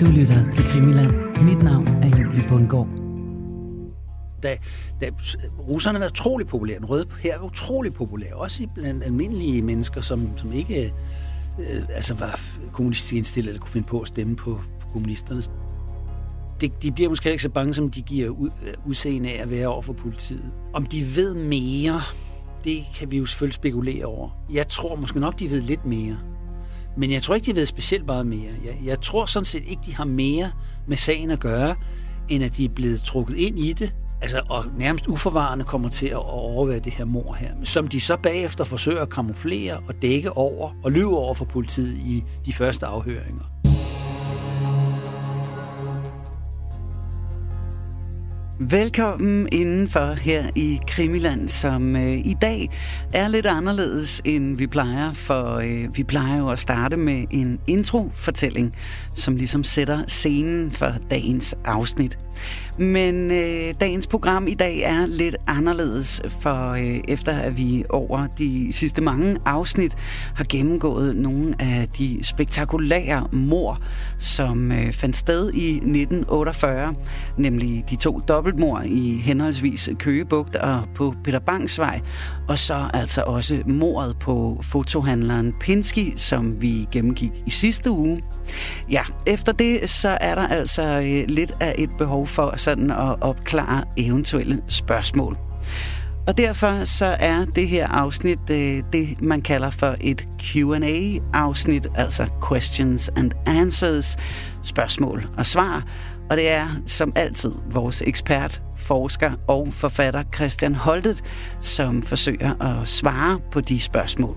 Du lytter til Krimiland. Mit navn er Julie Bundgaard. Da, da russerne var utrolig populære, den røde her var utrolig populær, også blandt almindelige mennesker, som, som ikke øh, altså var kommunistisk indstillet eller kunne finde på at stemme på, på kommunisterne. De, de bliver måske ikke så bange, som de giver ud, øh, udseende af at være over for politiet. Om de ved mere, det kan vi jo selvfølgelig spekulere over. Jeg tror måske nok, de ved lidt mere. Men jeg tror ikke, de ved specielt meget mere. Jeg, jeg tror sådan set ikke, de har mere med sagen at gøre, end at de er blevet trukket ind i det, altså, og nærmest uforvarende kommer til at overvære det her mor her, som de så bagefter forsøger at kamuflere og dække over og lyve over for politiet i de første afhøringer. Velkommen indenfor her i Krimiland, som øh, i dag er lidt anderledes, end vi plejer, for øh, vi plejer jo at starte med en introfortælling, som ligesom sætter scenen for dagens afsnit. Men øh, dagens program i dag er lidt anderledes, for øh, efter at vi over de sidste mange afsnit har gennemgået nogle af de spektakulære mor, som øh, fandt sted i 1948, nemlig de to dobbeltmor i henholdsvis Køgebugt og på Peter Bangs vej, og så altså også mordet på fotohandleren Pinsky, som vi gennemgik i sidste uge. Ja, efter det så er der altså øh, lidt af et behov for sådan at opklare eventuelle spørgsmål. Og derfor så er det her afsnit øh, det, man kalder for et Q&A-afsnit, altså questions and answers, spørgsmål og svar. Og det er som altid vores ekspert, forsker og forfatter Christian Holtet, som forsøger at svare på de spørgsmål.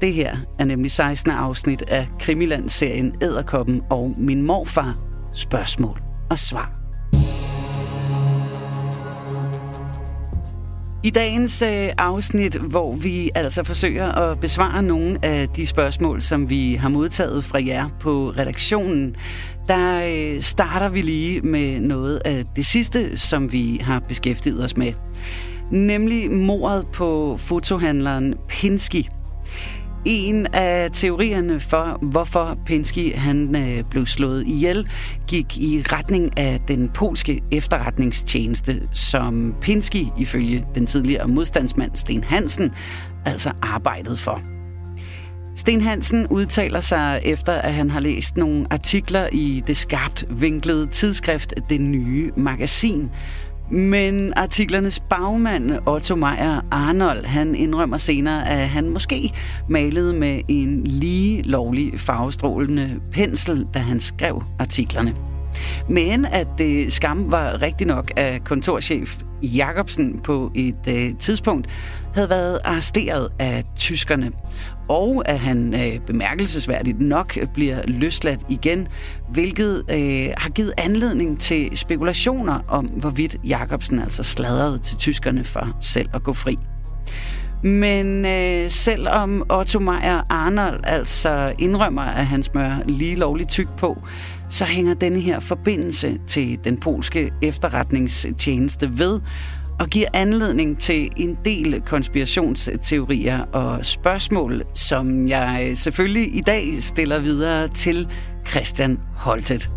Det her er nemlig 16. afsnit af Krimiland-serien Æderkoppen og Min Morfar. Spørgsmål og svar. I dagens øh, afsnit, hvor vi altså forsøger at besvare nogle af de spørgsmål, som vi har modtaget fra jer på redaktionen, der øh, starter vi lige med noget af det sidste, som vi har beskæftiget os med. Nemlig mordet på fotohandleren Pinsky. En af teorierne for, hvorfor Pinsky han øh, blev slået ihjel, gik i retning af den polske efterretningstjeneste, som Pinsky ifølge den tidligere modstandsmand Sten Hansen altså arbejdede for. Sten Hansen udtaler sig efter, at han har læst nogle artikler i det skarpt vinklede tidsskrift Det Nye Magasin, men artiklernes bagmand, Otto Meyer Arnold, han indrømmer senere, at han måske malede med en lige lovlig farvestrålende pensel, da han skrev artiklerne. Men at det skam var rigtig nok, at kontorchef Jacobsen på et øh, tidspunkt havde været arresteret af tyskerne, og at han øh, bemærkelsesværdigt nok bliver løsladt igen, hvilket øh, har givet anledning til spekulationer om, hvorvidt Jacobsen altså sladrede til tyskerne for selv at gå fri. Men øh, selvom Otto Meyer Arnold altså indrømmer, at han smører lige lovligt tyk på, så hænger denne her forbindelse til den polske efterretningstjeneste ved, og giver anledning til en del konspirationsteorier og spørgsmål, som jeg øh, selvfølgelig i dag stiller videre til Christian Holtet.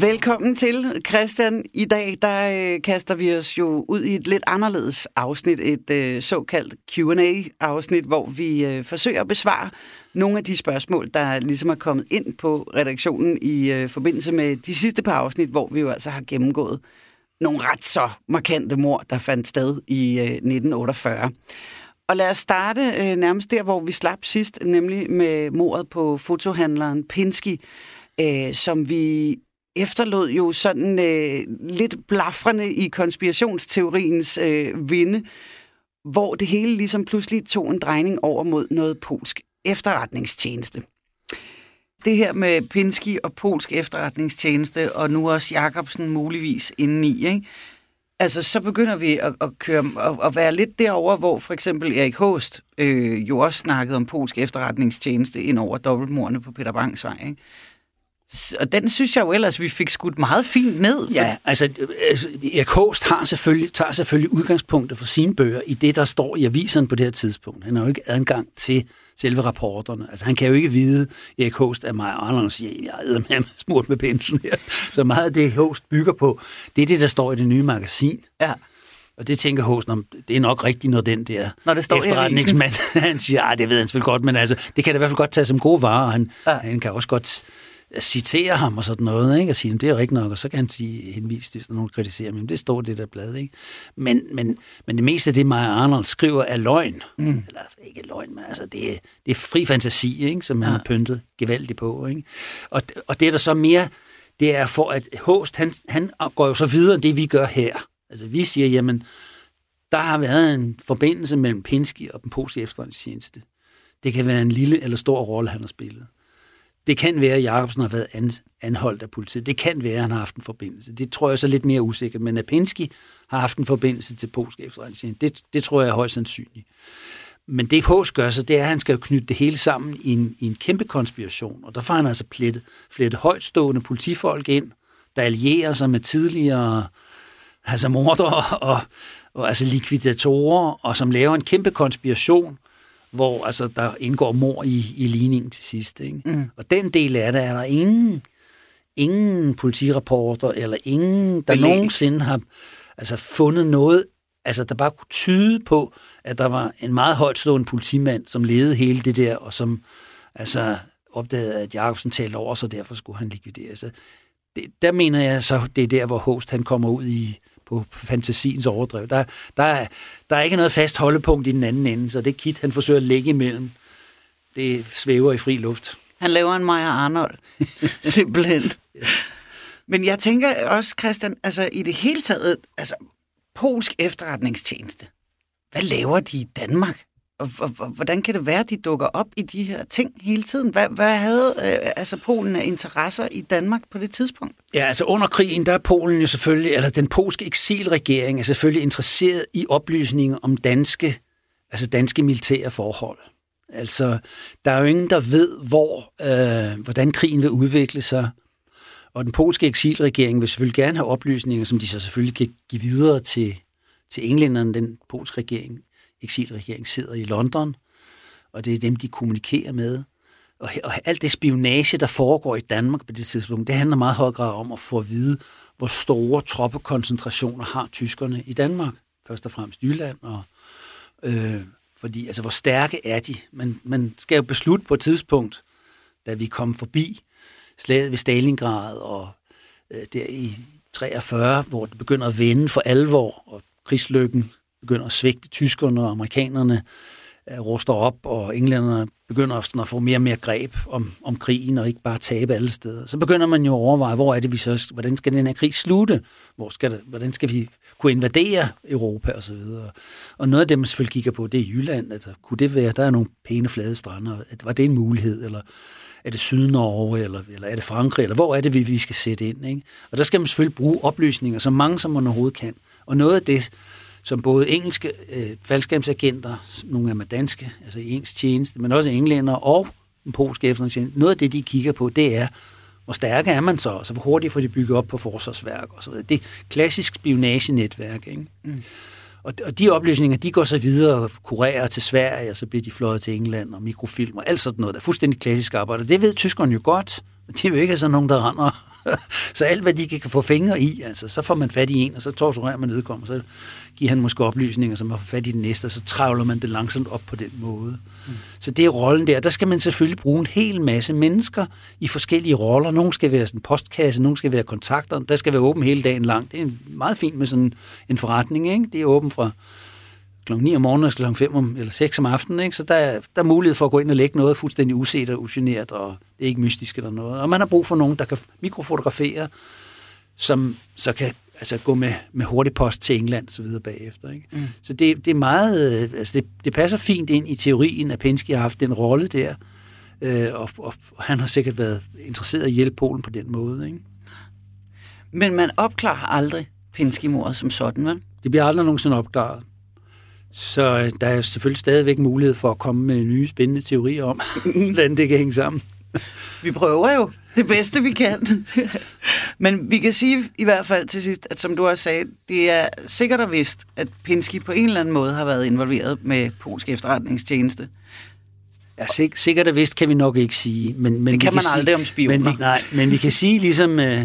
Velkommen til, Christian. I dag der øh, kaster vi os jo ud i et lidt anderledes afsnit, et øh, såkaldt Q&A-afsnit, hvor vi øh, forsøger at besvare nogle af de spørgsmål, der ligesom er kommet ind på redaktionen i øh, forbindelse med de sidste par afsnit, hvor vi jo altså har gennemgået nogle ret så markante mor, der fandt sted i øh, 1948. Og lad os starte øh, nærmest der, hvor vi slap sidst, nemlig med mordet på fotohandleren Pinsky, øh, som vi efterlod jo sådan øh, lidt blafrende i konspirationsteoriens øh, vinde, hvor det hele ligesom pludselig tog en drejning over mod noget polsk efterretningstjeneste. Det her med Pinsky og polsk efterretningstjeneste, og nu også Jacobsen muligvis indeni, ikke? Altså, så begynder vi at, at køre at, at være lidt derover, hvor for eksempel Erik Host øh, jo også snakkede om polsk efterretningstjeneste ind over dobbeltmordene på Peter Bangs vej. Ikke? Og den synes jeg jo ellers, vi fik skudt meget fint ned. Ja, altså, altså Erik Håst har selvfølgelig, tager selvfølgelig udgangspunktet for sine bøger i det, der står i avisen på det her tidspunkt. Han har jo ikke adgang til selve rapporterne. Altså, han kan jo ikke vide, Erik Håst er mig, og andre siger, jeg er med smurt med penslen her. Så meget af det, Håst bygger på, det er det, der står i det nye magasin. Ja. Og det tænker Hås, det er nok rigtigt, når den der når det står efterretningsmand, han siger, det ved han selvfølgelig godt, men altså, det kan da i hvert fald godt tage som gode varer, han, ja. han kan også godt citere ham og sådan noget, ikke? og sige, det er rigtigt nok, og så kan han sige, henvise, hvis der nogen kritiserer ham, det står det der blad. Ikke? Men, men, men det meste af det, Maja Arnold skriver, er løgn. Mm. Eller ikke løgn, men altså, det, er, det er fri fantasi, ikke? som ja. han har pyntet gevaldigt på. Ikke? Og, og det er der så mere, det er for, at Håst, han, han går jo så videre end det, vi gør her. Altså vi siger, jamen, der har været en forbindelse mellem Pinsky og den polske efterretningstjeneste. Det kan være en lille eller stor rolle, han har spillet. Det kan være, at Jacobsen har været anholdt af politiet. Det kan være, at han har haft en forbindelse. Det tror jeg så lidt mere usikkert. Men at Pinsky har haft en forbindelse til polsk efterretningstjeneste, det, det tror jeg er højst sandsynligt. Men det Hås gør så, det er, at han skal knytte det hele sammen i en, i en kæmpe konspiration. Og der får han altså plettet, flettet højtstående politifolk ind, der allierer sig med tidligere altså morder og, og altså likvidatorer, og som laver en kæmpe konspiration, hvor altså, der indgår mor i, i ligningen til sidst. Ikke? Mm. Og den del af det er der ingen, ingen politirapporter, eller ingen, der Belæg. nogensinde har altså, fundet noget, altså, der bare kunne tyde på, at der var en meget højtstående politimand, som ledede hele det der, og som altså, opdagede, at Jacobsen talte over, så derfor skulle han likvideres. Det, der mener jeg så, det er der, hvor Host han kommer ud i, på fantasiens overdrev. Der, der, er, der er ikke noget fast holdepunkt i den anden ende, så det kit, han forsøger at lægge imellem, det svæver i fri luft. Han laver en Maja Arnold, simpelthen. ja. Men jeg tænker også, Christian, altså i det hele taget, altså polsk efterretningstjeneste, hvad laver de i Danmark? Og, og, og hvordan kan det være, at de dukker op i de her ting hele tiden? Hvad, hvad havde øh, altså Polen af interesser i Danmark på det tidspunkt? Ja, altså under krigen, der er Polen jo selvfølgelig, eller den polske eksilregering er selvfølgelig interesseret i oplysninger om danske, altså danske militære forhold. Altså, der er jo ingen, der ved, hvor, øh, hvordan krigen vil udvikle sig. Og den polske eksilregering vil selvfølgelig gerne have oplysninger, som de så selvfølgelig kan give videre til, til englænderne, den polske regering eksilregering sidder i London, og det er dem, de kommunikerer med. Og, og alt det spionage, der foregår i Danmark på det tidspunkt, det handler meget høj grad om at få at vide, hvor store troppekoncentrationer har tyskerne i Danmark. Først og fremmest Jylland, og, øh, fordi altså, hvor stærke er de? Man, man skal jo beslutte på et tidspunkt, da vi kom forbi slaget ved Stalingrad, og øh, der i 43, hvor det begynder at vende for alvor, og krigslykken begynder at svigte tyskerne og amerikanerne øh, ruster op, og englænderne begynder også at få mere og mere greb om, om krigen, og ikke bare tabe alle steder. Så begynder man jo at overveje, hvor er det vi så, hvordan skal den her krig slutte? Hvor skal det, hvordan skal vi kunne invadere Europa og så videre? Og noget af det, man selvfølgelig kigger på, det er Jylland. Altså, kunne det være, der er nogle pæne flade strander, var det en mulighed, eller er det Sydnorge, eller, eller er det Frankrig, eller hvor er det, vi, vi skal sætte ind? Ikke? Og der skal man selvfølgelig bruge oplysninger, så mange som man overhovedet kan. Og noget af det, som både engelske øh, faldskabsagenter, nogle af dem er danske, altså i engelsk tjeneste, men også englænder og den polske efterretningstjeneste, noget af det, de kigger på, det er, hvor stærke er man så? Altså, hvor hurtigt får de bygget op på forsvarsværk og så videre. Det er klassisk spionagenetværk, ikke? Mm. Og, og de oplysninger, de går så videre og kurerer til Sverige, og så bliver de fløjet til England og mikrofilm og alt sådan noget. Der er fuldstændig klassisk arbejde. Det ved tyskerne jo godt, de er jo ikke sådan nogen, der render. så alt, hvad de kan få fingre i, altså, så får man fat i en, og så torturerer man nedkommer. Så giver han måske oplysninger, som man får fat i den næste, og så travler man det langsomt op på den måde. Mm. Så det er rollen der. Der skal man selvfølgelig bruge en hel masse mennesker i forskellige roller. Nogle skal være sådan postkasse, nogle skal være kontakter, der skal være åben hele dagen lang. Det er meget fint med sådan en forretning, ikke? Det er åben fra kl. 9 om morgenen og kl. 5 om, eller 6 om aftenen, ikke? så der, er, der er mulighed for at gå ind og lægge noget fuldstændig uset og ugeneret, og det er ikke mystisk eller noget. Og man har brug for nogen, der kan mikrofotografere, som så kan altså, gå med, med hurtig post til England og så videre bagefter. Ikke? Mm. Så det, det er meget, altså det, det passer fint ind i teorien, at Pensky har haft den rolle der, øh, og, og, og han har sikkert været interesseret i at hjælpe Polen på den måde. Ikke? Men man opklarer aldrig Pensky-mordet som sådan, vel? Det bliver aldrig nogensinde opklaret. Så øh, der er selvfølgelig stadigvæk mulighed for at komme med nye spændende teorier om, hvordan det kan hænge sammen. vi prøver jo det bedste, vi kan. Men vi kan sige i hvert fald til sidst, at som du også sagde, det er sikkert og vist, at Pinsky på en eller anden måde har været involveret med polsk efterretningstjeneste. Ja, sik- sikkert og vist kan vi nok ikke sige. Men, men det kan vi man sige, aldrig om spioner. Men vi, nej, men vi kan sige ligesom, uh,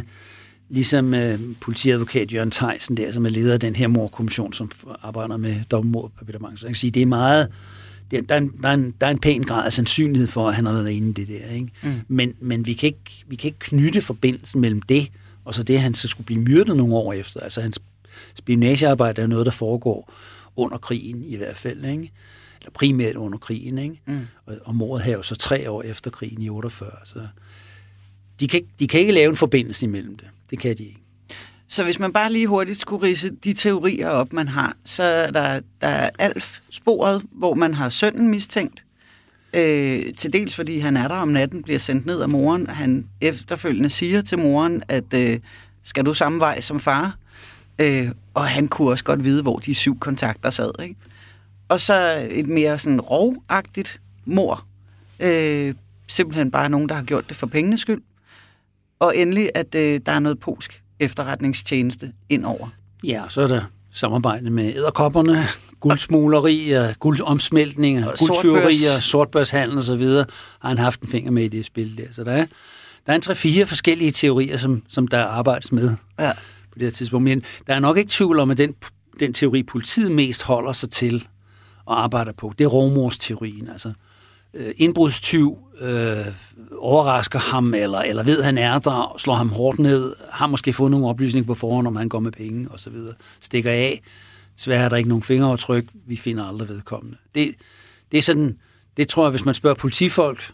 ligesom uh, politiadvokat Jørgen Theisen der, som er leder af den her morkommission, som arbejder med dobbeltmord på Peter Mangs. Jeg kan sige, det er meget der, der, er en, der, er en, der er en pæn grad af sandsynlighed for, at han har været inde i det der. Ikke? Mm. Men, men vi, kan ikke, vi kan ikke knytte forbindelsen mellem det, og så det, at han så skulle blive myrdet nogle år efter. Altså hans spionagearbejde er noget, der foregår under krigen i hvert fald. Ikke? Eller primært under krigen. Ikke? Mm. Og, og mordet her jo så tre år efter krigen i 48. Så de kan, de kan ikke lave en forbindelse imellem det. Det kan de ikke. Så hvis man bare lige hurtigt skulle rise de teorier op, man har, så er der, der er Alf-sporet, hvor man har sønnen mistænkt. Øh, til dels fordi han er der om natten, bliver sendt ned af moren. Han efterfølgende siger til moren, at øh, skal du samme vej som far? Øh, og han kunne også godt vide, hvor de syv kontakter sad. Ikke? Og så et mere sådan rovagtigt mor. Øh, simpelthen bare nogen, der har gjort det for pengenes skyld. Og endelig, at øh, der er noget polsk efterretningstjeneste indover. Ja, så er der samarbejde med æderkopperne, guldsmuglerier, guldomsmeltninger, guldtyverier, sortbørshandel og så videre, har han haft en finger med i det spil der. Så der er, der er en tre-fire forskellige teorier, som, som der arbejdes med ja. på det her tidspunkt. Men der er nok ikke tvivl om, at den, den teori, politiet mest holder sig til og arbejder på, det er rovmorsteorien. Altså, øh, Øh, indbrudstyv øh, overrasker ham, eller, eller ved, han er der, slår ham hårdt ned, har måske fået nogle oplysninger på forhånd, om han går med penge osv., stikker af. Desværre er der ikke nogen fingeraftryk, vi finder aldrig vedkommende. Det, det er sådan, det tror jeg, hvis man spørger politifolk,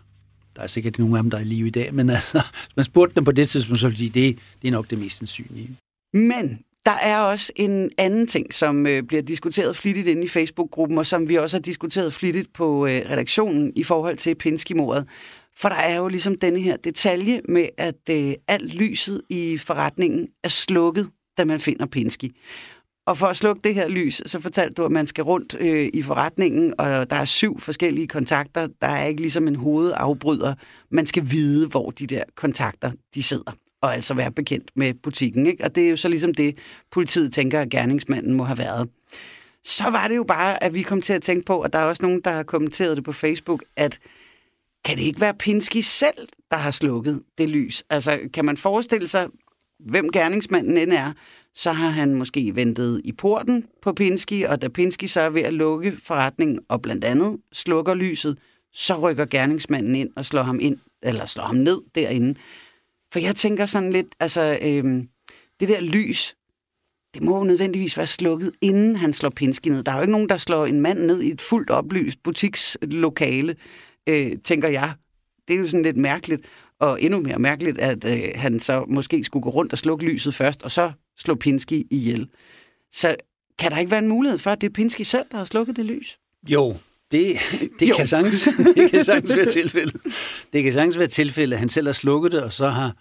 der er sikkert nogle af dem, der er i live i dag, men altså, hvis man spurgte dem på det tidspunkt, så ville de sige, det, det er nok det mest sandsynlige. Men der er også en anden ting, som øh, bliver diskuteret flittigt inde i Facebook-gruppen, og som vi også har diskuteret flittigt på øh, redaktionen i forhold til Pinsky-mordet. For der er jo ligesom denne her detalje med, at øh, alt lyset i forretningen er slukket, da man finder Pinsky. Og for at slukke det her lys, så fortalte du, at man skal rundt øh, i forretningen, og der er syv forskellige kontakter. Der er ikke ligesom en hovedafbryder. Man skal vide, hvor de der kontakter de sidder og altså være bekendt med butikken. Ikke? Og det er jo så ligesom det, politiet tænker, at gerningsmanden må have været. Så var det jo bare, at vi kom til at tænke på, og der er også nogen, der har kommenteret det på Facebook, at kan det ikke være Pinsky selv, der har slukket det lys? Altså, kan man forestille sig, hvem gerningsmanden end er, så har han måske ventet i porten på Pinsky, og da Pinsky så er ved at lukke forretningen og blandt andet slukker lyset, så rykker gerningsmanden ind og slår ham ind, eller slår ham ned derinde. For jeg tænker sådan lidt, altså, øhm, det der lys, det må jo nødvendigvis være slukket, inden han slår Pinsky ned. Der er jo ikke nogen, der slår en mand ned i et fuldt oplyst butikslokale, øh, tænker jeg. Det er jo sådan lidt mærkeligt, og endnu mere mærkeligt, at øh, han så måske skulle gå rundt og slukke lyset først, og så slå Pinsky ihjel. Så kan der ikke være en mulighed for, at det er Pinsky selv, der har slukket det lys? Jo, det, det, jo. Kan sagtens, det kan sagtens være tilfældet. Det kan sagtens være tilfældet, at han selv har slukket det, og så har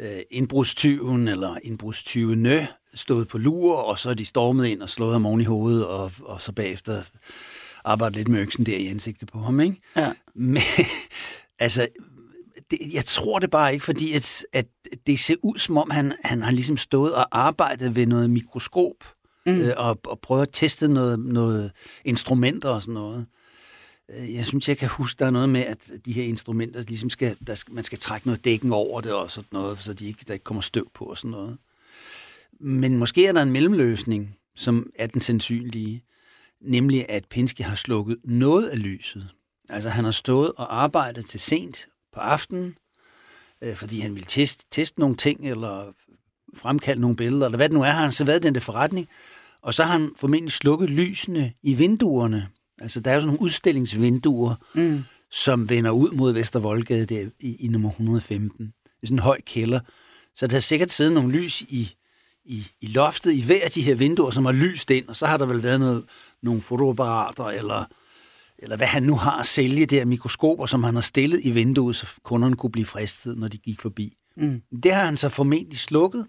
øh, indbrudstyven eller indbrudstyvene stået på lur, og så er de stormet ind og slået ham oven i hovedet, og, og så bagefter arbejdet lidt med øksen der i ansigtet på ham. Ikke? Ja. Men altså, det, jeg tror det bare ikke, fordi at, at det ser ud som om, han, han har ligesom stået og arbejdet ved noget mikroskop, mm. øh, og, og prøvet at teste noget, noget instrumenter og sådan noget. Øh, jeg synes, jeg kan huske, der er noget med, at de her instrumenter, ligesom skal, der skal, man skal trække noget dækken over det og sådan noget, så de ikke, der ikke kommer støv på og sådan noget. Men måske er der en mellemløsning, som er den sandsynlige, nemlig at Pinsky har slukket noget af lyset. Altså han har stået og arbejdet til sent på aftenen, øh, fordi han ville teste, teste nogle ting, eller fremkalde nogle billeder, eller hvad det nu er, har han så været den der forretning, og så har han formentlig slukket lysene i vinduerne. Altså, der er jo sådan nogle udstillingsvinduer, mm. som vender ud mod Vestervoldgade der i, i nummer 115. Det er sådan en høj kælder. Så der har sikkert siddet nogle lys i, i, i loftet i hver af de her vinduer, som har lyst ind, og så har der vel været noget, nogle fotoapparater, eller, eller hvad han nu har at sælge der, mikroskoper, som han har stillet i vinduet, så kunderne kunne blive fristet, når de gik forbi. Mm. Det har han så formentlig slukket,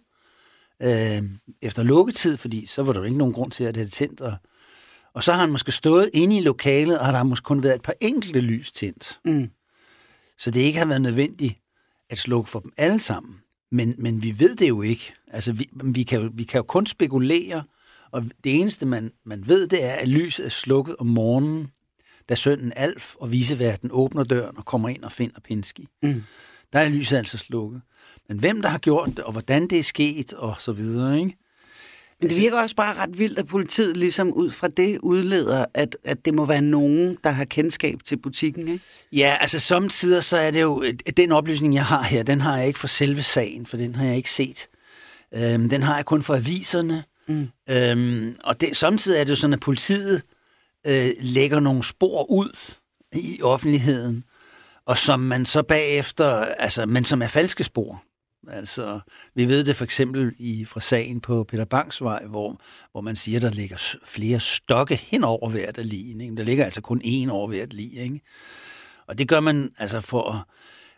øh, efter lukketid, fordi så var der jo ikke nogen grund til, at det havde tændt. Og, og så har han måske stået inde i lokalet, og der har måske kun været et par enkelte lys tændt. Mm. Så det ikke har været nødvendigt at slukke for dem alle sammen. Men, men vi ved det jo ikke. Altså, vi, vi, kan jo, vi kan jo kun spekulere, og det eneste, man, man ved, det er, at lyset er slukket om morgenen, da sønnen Alf og viseverden åbner døren og kommer ind og finder Pinsky. Mm. Der er lyset altså slukket. Men hvem der har gjort det, og hvordan det er sket, og så videre, ikke? Men det virker også bare ret vildt, at politiet ligesom ud fra det udleder, at, at det må være nogen, der har kendskab til butikken, ikke? Ja, altså samtidig så er det jo, den oplysning, jeg har her, den har jeg ikke for selve sagen, for den har jeg ikke set. Øhm, den har jeg kun for aviserne. Mm. Øhm, og det, samtidig er det jo sådan, at politiet øh, lægger nogle spor ud i offentligheden, og som man så bagefter, altså, men som er falske spor. Altså, vi ved det for eksempel i, fra sagen på Peter Bangs vej, hvor, hvor man siger, der ligger flere stokke hen over hvert af lige. Der ligger altså kun én over hvert lige. Ikke? Og det gør man altså for at,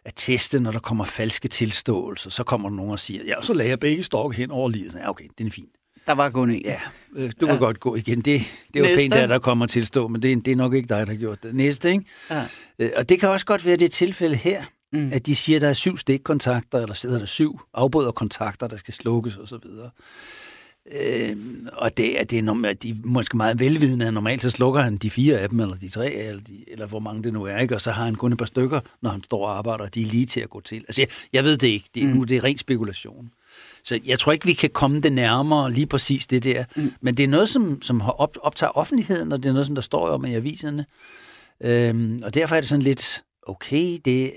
at teste, når der kommer falske tilståelser. Så kommer der nogen og siger, ja, så lagde jeg begge stokke hen over livet. Ja, okay, det er fint. Der var kun en. Ja, øh, du kan ja. godt gå igen. Det, det er jo pænt, der, der kommer til at stå, men det, det er nok ikke dig, der har gjort det. Næste, ikke? Ja. Øh, og det kan også godt være det tilfælde her, mm. at de siger, at der er syv stikkontakter, eller sidder der syv afbryderkontakter, der skal slukkes osv. Øh, og det er, det er de er måske meget velvidende, at normalt så slukker han de fire af dem, eller de tre, eller, de, eller hvor mange det nu er, ikke? og så har han kun et par stykker, når han står og arbejder, og de er lige til at gå til. Altså, jeg, jeg ved det ikke. Det, mm. Nu det er ren spekulation. Så jeg tror ikke, vi kan komme det nærmere lige præcis det der. Mm. Men det er noget, som, som har op, optager offentligheden, og det er noget, som der står om i aviserne. Øhm, og derfor er det sådan lidt, okay, det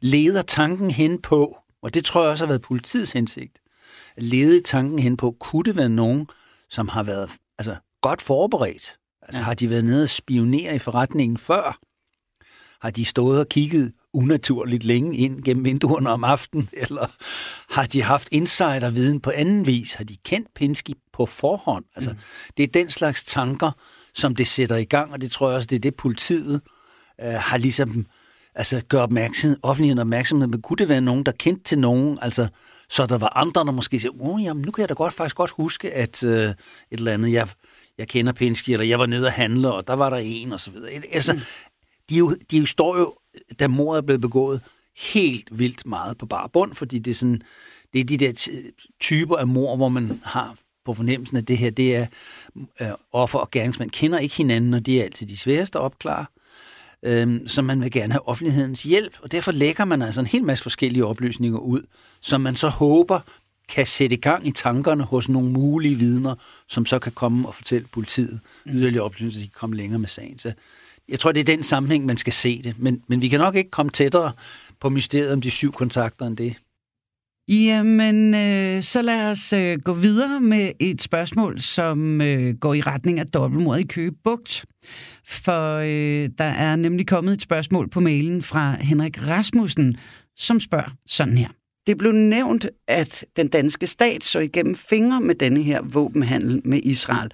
leder tanken hen på, og det tror jeg også har været politiets hensigt, at lede tanken hen på, kunne det være nogen, som har været altså, godt forberedt? Altså ja. har de været nede og spionere i forretningen før? Har de stået og kigget unaturligt længe ind gennem vinduerne om aftenen, eller har de haft insiderviden på anden vis? Har de kendt Pinsky på forhånd? Altså, mm. Det er den slags tanker, som det sætter i gang, og det tror jeg også, det er det, politiet øh, har ligesom altså gør opmærksom, offentligheden opmærksomhed, men kunne det være nogen, der kendte til nogen, altså så der var andre, der måske siger, oh, jamen, nu kan jeg da godt, faktisk godt huske, at øh, et eller andet, jeg, jeg kender Pinsky, eller jeg var nede og handle, og der var der en, og så videre. Altså, mm. de, jo, de jo står jo da mordet er blevet begået, helt vildt meget på bar bund, fordi det er, sådan, det er de der typer af mor, hvor man har på fornemmelsen, at det her, det er øh, offer og gerningsmand kender ikke hinanden, og det er altid de sværeste at opklare. Øhm, så man vil gerne have offentlighedens hjælp, og derfor lægger man altså en hel masse forskellige oplysninger ud, som man så håber kan sætte i gang i tankerne hos nogle mulige vidner, som så kan komme og fortælle politiet yderligere oplysninger, så de kan komme længere med sagen. Så jeg tror, det er den sammenhæng, man skal se det. Men, men vi kan nok ikke komme tættere på mysteriet om de syv kontakter end det. Jamen, øh, så lad os øh, gå videre med et spørgsmål, som øh, går i retning af dobbeltmord i Køge Bugt. For øh, der er nemlig kommet et spørgsmål på mailen fra Henrik Rasmussen, som spørger sådan her. Det blev nævnt, at den danske stat så igennem fingre med denne her våbenhandel med Israel.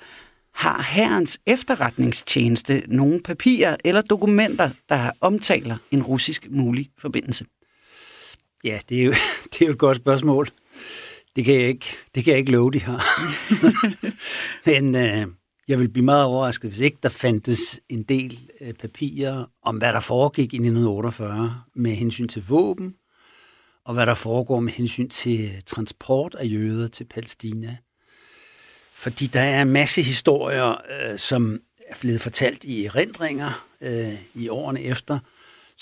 Har herrens efterretningstjeneste nogle papirer eller dokumenter, der omtaler en russisk mulig forbindelse? Ja, det er jo, det er jo et godt spørgsmål. Det kan jeg ikke, det kan jeg ikke love, de har. Men øh, jeg vil blive meget overrasket, hvis ikke der fandtes en del øh, papirer om, hvad der foregik i 1948 med hensyn til våben, og hvad der foregår med hensyn til transport af jøder til Palæstina. Fordi der er en masse historier, øh, som er blevet fortalt i erindringer øh, i årene efter,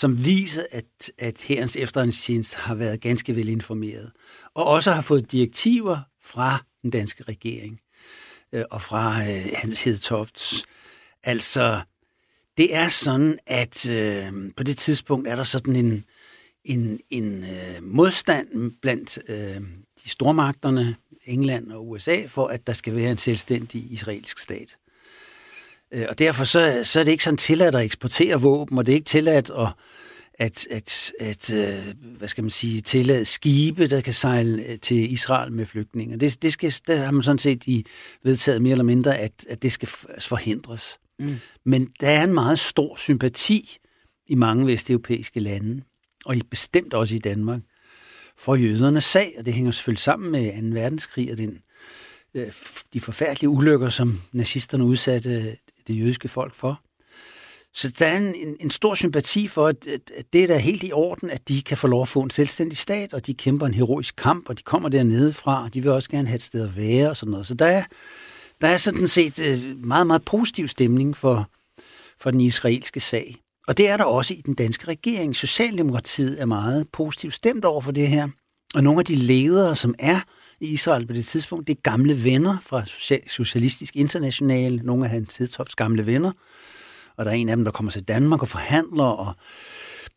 som viser, at, at herrens efterretningstjeneste har været ganske velinformeret, og også har fået direktiver fra den danske regering øh, og fra øh, Hans Hedtofts. Altså, det er sådan, at øh, på det tidspunkt er der sådan en, en, en øh, modstand blandt øh, de stormagterne, England og USA, for at der skal være en selvstændig israelsk stat. Øh, og derfor så, så er det ikke sådan tilladt at eksportere våben, og det er ikke tilladt at, at, at, at øh, hvad skal man sige, tillade skibe, der kan sejle øh, til Israel med flygtninge. Det, det skal, der har man sådan set i vedtaget mere eller mindre, at, at det skal forhindres. Mm. Men der er en meget stor sympati i mange vesteuropæiske lande, og i bestemt også i Danmark, for jødernes sag, og det hænger selvfølgelig sammen med 2. verdenskrig og den, de forfærdelige ulykker, som nazisterne udsatte det jødiske folk for. Så der er en, en, en stor sympati for, at, at det er da helt i orden, at de kan få lov at få en selvstændig stat, og de kæmper en heroisk kamp, og de kommer dernede fra, og de vil også gerne have et sted at være og sådan noget. Så der er, der er sådan set øh, meget, meget positiv stemning for, for den israelske sag. Og det er der også i den danske regering. Socialdemokratiet er meget positivt stemt over for det her. Og nogle af de ledere, som er i Israel på det tidspunkt, det er gamle venner fra Socialistisk International, nogle af hans Hedtofts gamle venner. Og der er en af dem, der kommer til Danmark og forhandler og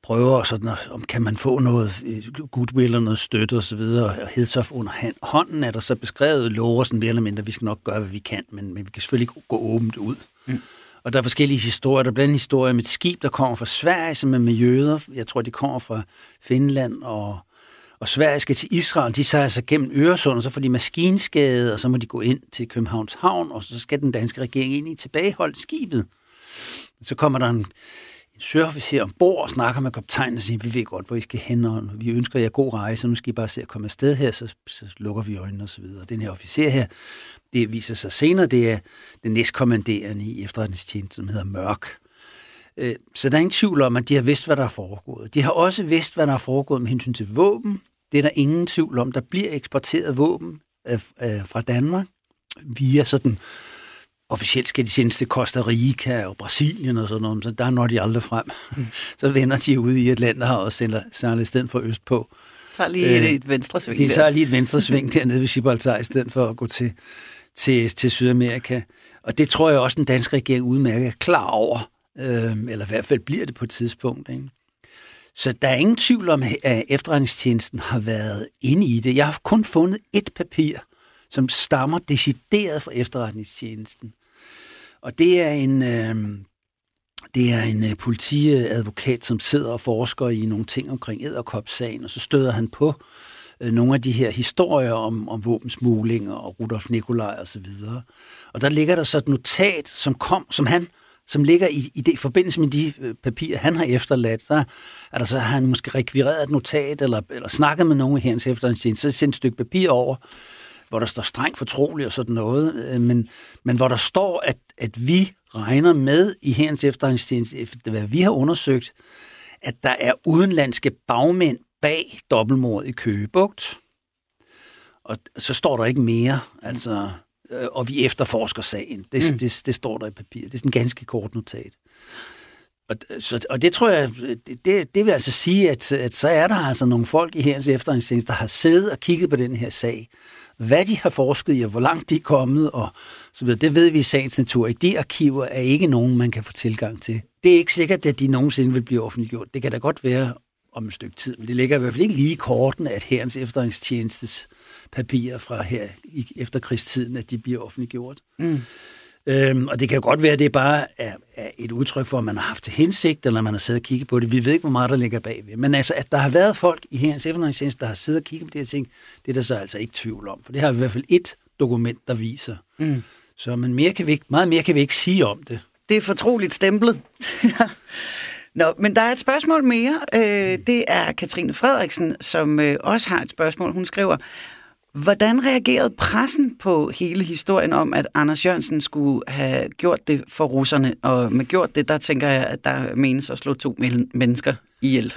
prøver sådan, om kan man få noget øh, goodwill eller noget støtte osv. Og Hedtoft under hånden er der så beskrevet, lover sådan mere eller mindre, at vi skal nok gøre, hvad vi kan, men, men vi kan selvfølgelig ikke gå åbent ud. Mm. Og der er forskellige historier. Der er blandt andet historier med et skib, der kommer fra Sverige, som er med jøder. Jeg tror, de kommer fra Finland og, og Sverige skal til Israel. De sejler sig gennem Øresund, og så får de maskinskade, og så må de gå ind til Københavns Havn, og så skal den danske regering ind i tilbageholdt skibet. Så kommer der en, en søofficer ombord og snakker med kaptajnen og siger, vi ved godt, hvor I skal hen, og vi ønsker jer god rejse, nu skal I bare se at komme afsted her, så, så lukker vi øjnene og så videre. Den her officer her, det viser sig senere, det er den næstkommanderende i efterretningstjenesten, som hedder Mørk. Øh, så der er ingen tvivl om, at de har vidst, hvad der er foregået. De har også vidst, hvad der er foregået med hensyn til våben. Det er der ingen tvivl om. Der bliver eksporteret våben fra Danmark via sådan officielt skal de sendes til Costa Rica og Brasilien og sådan noget, så der når de aldrig frem. Mm. så vender de ud i Atlanterhavet og sender, sender i stedet for øst på. Tager lige øh, et venstre sving De tager lige et venstre sving dernede ved Gibraltar, i stedet for at gå til, til, til Sydamerika. Og det tror jeg også, den danske regering udmærket er klar over, øh, eller i hvert fald bliver det på et tidspunkt. Ikke? Så der er ingen tvivl om, at efterretningstjenesten har været inde i det. Jeg har kun fundet et papir, som stammer decideret fra efterretningstjenesten. Og det er en, øh, det er en øh, politiadvokat, som sidder og forsker i nogle ting omkring æderkopssagen, og så støder han på øh, nogle af de her historier om, om våbensmugling og Rudolf Nikolaj og så videre. Og der ligger der så et notat, som kom, som han som ligger i, i det forbindelse med de øh, papirer, han har efterladt, så er der så, har han måske rekvireret et notat, eller, eller snakket med nogen her hans tjeneste, så sendt et stykke papir over, hvor der står strengt fortroligt og sådan noget, øh, men, men hvor der står, at, at vi regner med i herrens efterretningstjeneste, efter hvad vi har undersøgt, at der er udenlandske bagmænd bag dobbeltmordet i Køgebugt. Og så står der ikke mere, altså, og vi efterforsker sagen. Det, mm. det, det står der i papir. Det er sådan en ganske kort notat. Og, så, og det tror jeg, det, det vil altså sige, at, at så er der altså nogle folk i herrens efterretningstjeneste, der har siddet og kigget på den her sag, hvad de har forsket i, og hvor langt de er kommet, og så videre. Det ved vi i sagens natur. I de arkiver er ikke nogen, man kan få tilgang til. Det er ikke sikkert, at de nogensinde vil blive offentliggjort. Det kan da godt være om et stykke tid, men det ligger i hvert fald ikke lige i korten, at herrens efterretningstjenestes papirer fra her i efterkrigstiden, at de bliver offentliggjort. Mm. Øhm, og det kan jo godt være, at det bare er, er et udtryk for, at man har haft til hensigt, eller man har siddet og kigget på det. Vi ved ikke, hvor meget der ligger bagved. Men altså, at der har været folk i herrens efterretningstjeneste, der har siddet og kigget på de her ting, det er der så altså ikke tvivl om. For det har i hvert fald et dokument, der viser. Mm. Så men mere kan vi ikke, meget mere kan vi ikke sige om det. Det er fortroligt stemplet. Nå, men der er et spørgsmål mere. Øh, det er Katrine Frederiksen, som øh, også har et spørgsmål. Hun skriver, Hvordan reagerede pressen på hele historien om, at Anders Jørgensen skulle have gjort det for russerne? Og med gjort det, der tænker jeg, at der menes at slå to mennesker ihjel.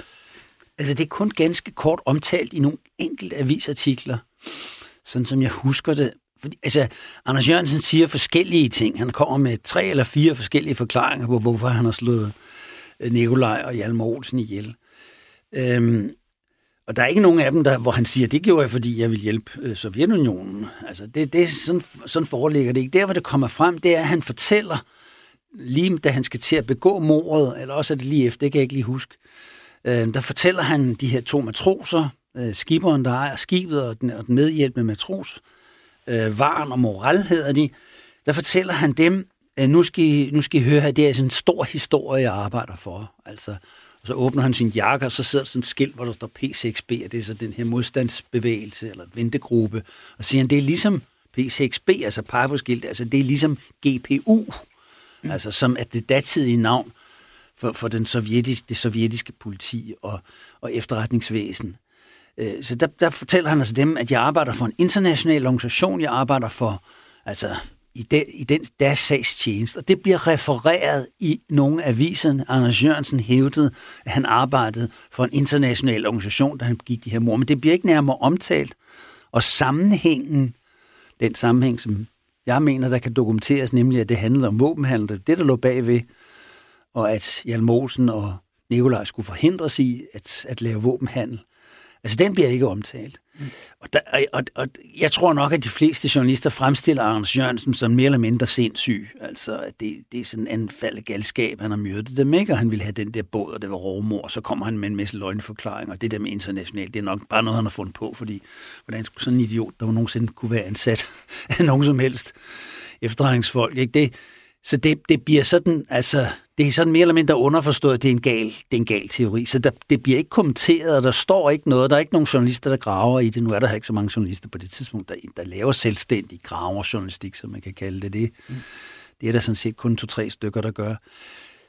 Altså, det er kun ganske kort omtalt i nogle enkelte avisartikler, sådan som jeg husker det. Fordi, altså, Anders Jørgensen siger forskellige ting. Han kommer med tre eller fire forskellige forklaringer på, hvorfor han har slået Øh, Nikolaj og Hjalmar Olsen ihjel. Øhm, og der er ikke nogen af dem, der, hvor han siger, det gjorde jeg, fordi jeg vil hjælpe øh, Sovjetunionen. Altså, det, det, sådan, sådan foreligger det ikke. Der, hvor det kommer frem, det er, at han fortæller, lige da han skal til at begå mordet, eller også er det lige efter, det kan jeg ikke lige huske, øh, der fortæller han de her to matroser, øh, skiberen, der ejer skibet, og den, og den medhjælpende matros, øh, Varen og Moral hedder de, der fortæller han dem, nu skal I, nu skal I høre her, det er sådan en stor historie, jeg arbejder for. Altså, så åbner han sin jakke, og så sidder der sådan et skilt, hvor der står P6B, og det er så den her modstandsbevægelse, eller ventegruppe. Og siger han, det er ligesom P6B, altså pegeposkilt, altså det er ligesom GPU, mm. altså som er det datidige navn for, for den sovjetiske, det sovjetiske politi og, og efterretningsvæsen. Øh, så der, der fortæller han altså dem, at jeg arbejder for en international organisation, jeg arbejder for altså i, den, i den, deres sagstjeneste, og det bliver refereret i nogle af aviserne. Anders Jørgensen hævdede, at han arbejdede for en international organisation, da han gik de her mor, men det bliver ikke nærmere omtalt. Og sammenhængen, den sammenhæng, som jeg mener, der kan dokumenteres, nemlig at det handlede om våbenhandel, det der lå bagved, og at Hjalm Olsen og Nikolaj skulle forhindres i at, at lave våbenhandel. Altså, den bliver ikke omtalt. Mm. Og, der, og, og, og jeg tror nok, at de fleste journalister fremstiller Anders Jørgensen som mere eller mindre sindssyg. Altså, at det, det er sådan en anfald af galskab, han har myrdet dem, ikke? Og han ville have den der båd, og det var rovmor, og så kommer han med en masse løgnforklaringer. Og det der med internationalt, det er nok bare noget, han har fundet på, fordi hvordan skulle sådan en idiot, der nogensinde kunne være ansat af nogen som helst efterretningsfolk, ikke? Det, så det, det bliver sådan, altså, det er sådan mere eller mindre underforstået, at det er en gal, det er en gal teori. Så der, det bliver ikke kommenteret, og der står ikke noget. Der er ikke nogen journalister, der graver i det. Nu er der ikke så mange journalister på det tidspunkt, der, der laver selvstændig graverjournalistik, som man kan kalde det. Det, mm. det er der sådan set kun to-tre stykker, der gør.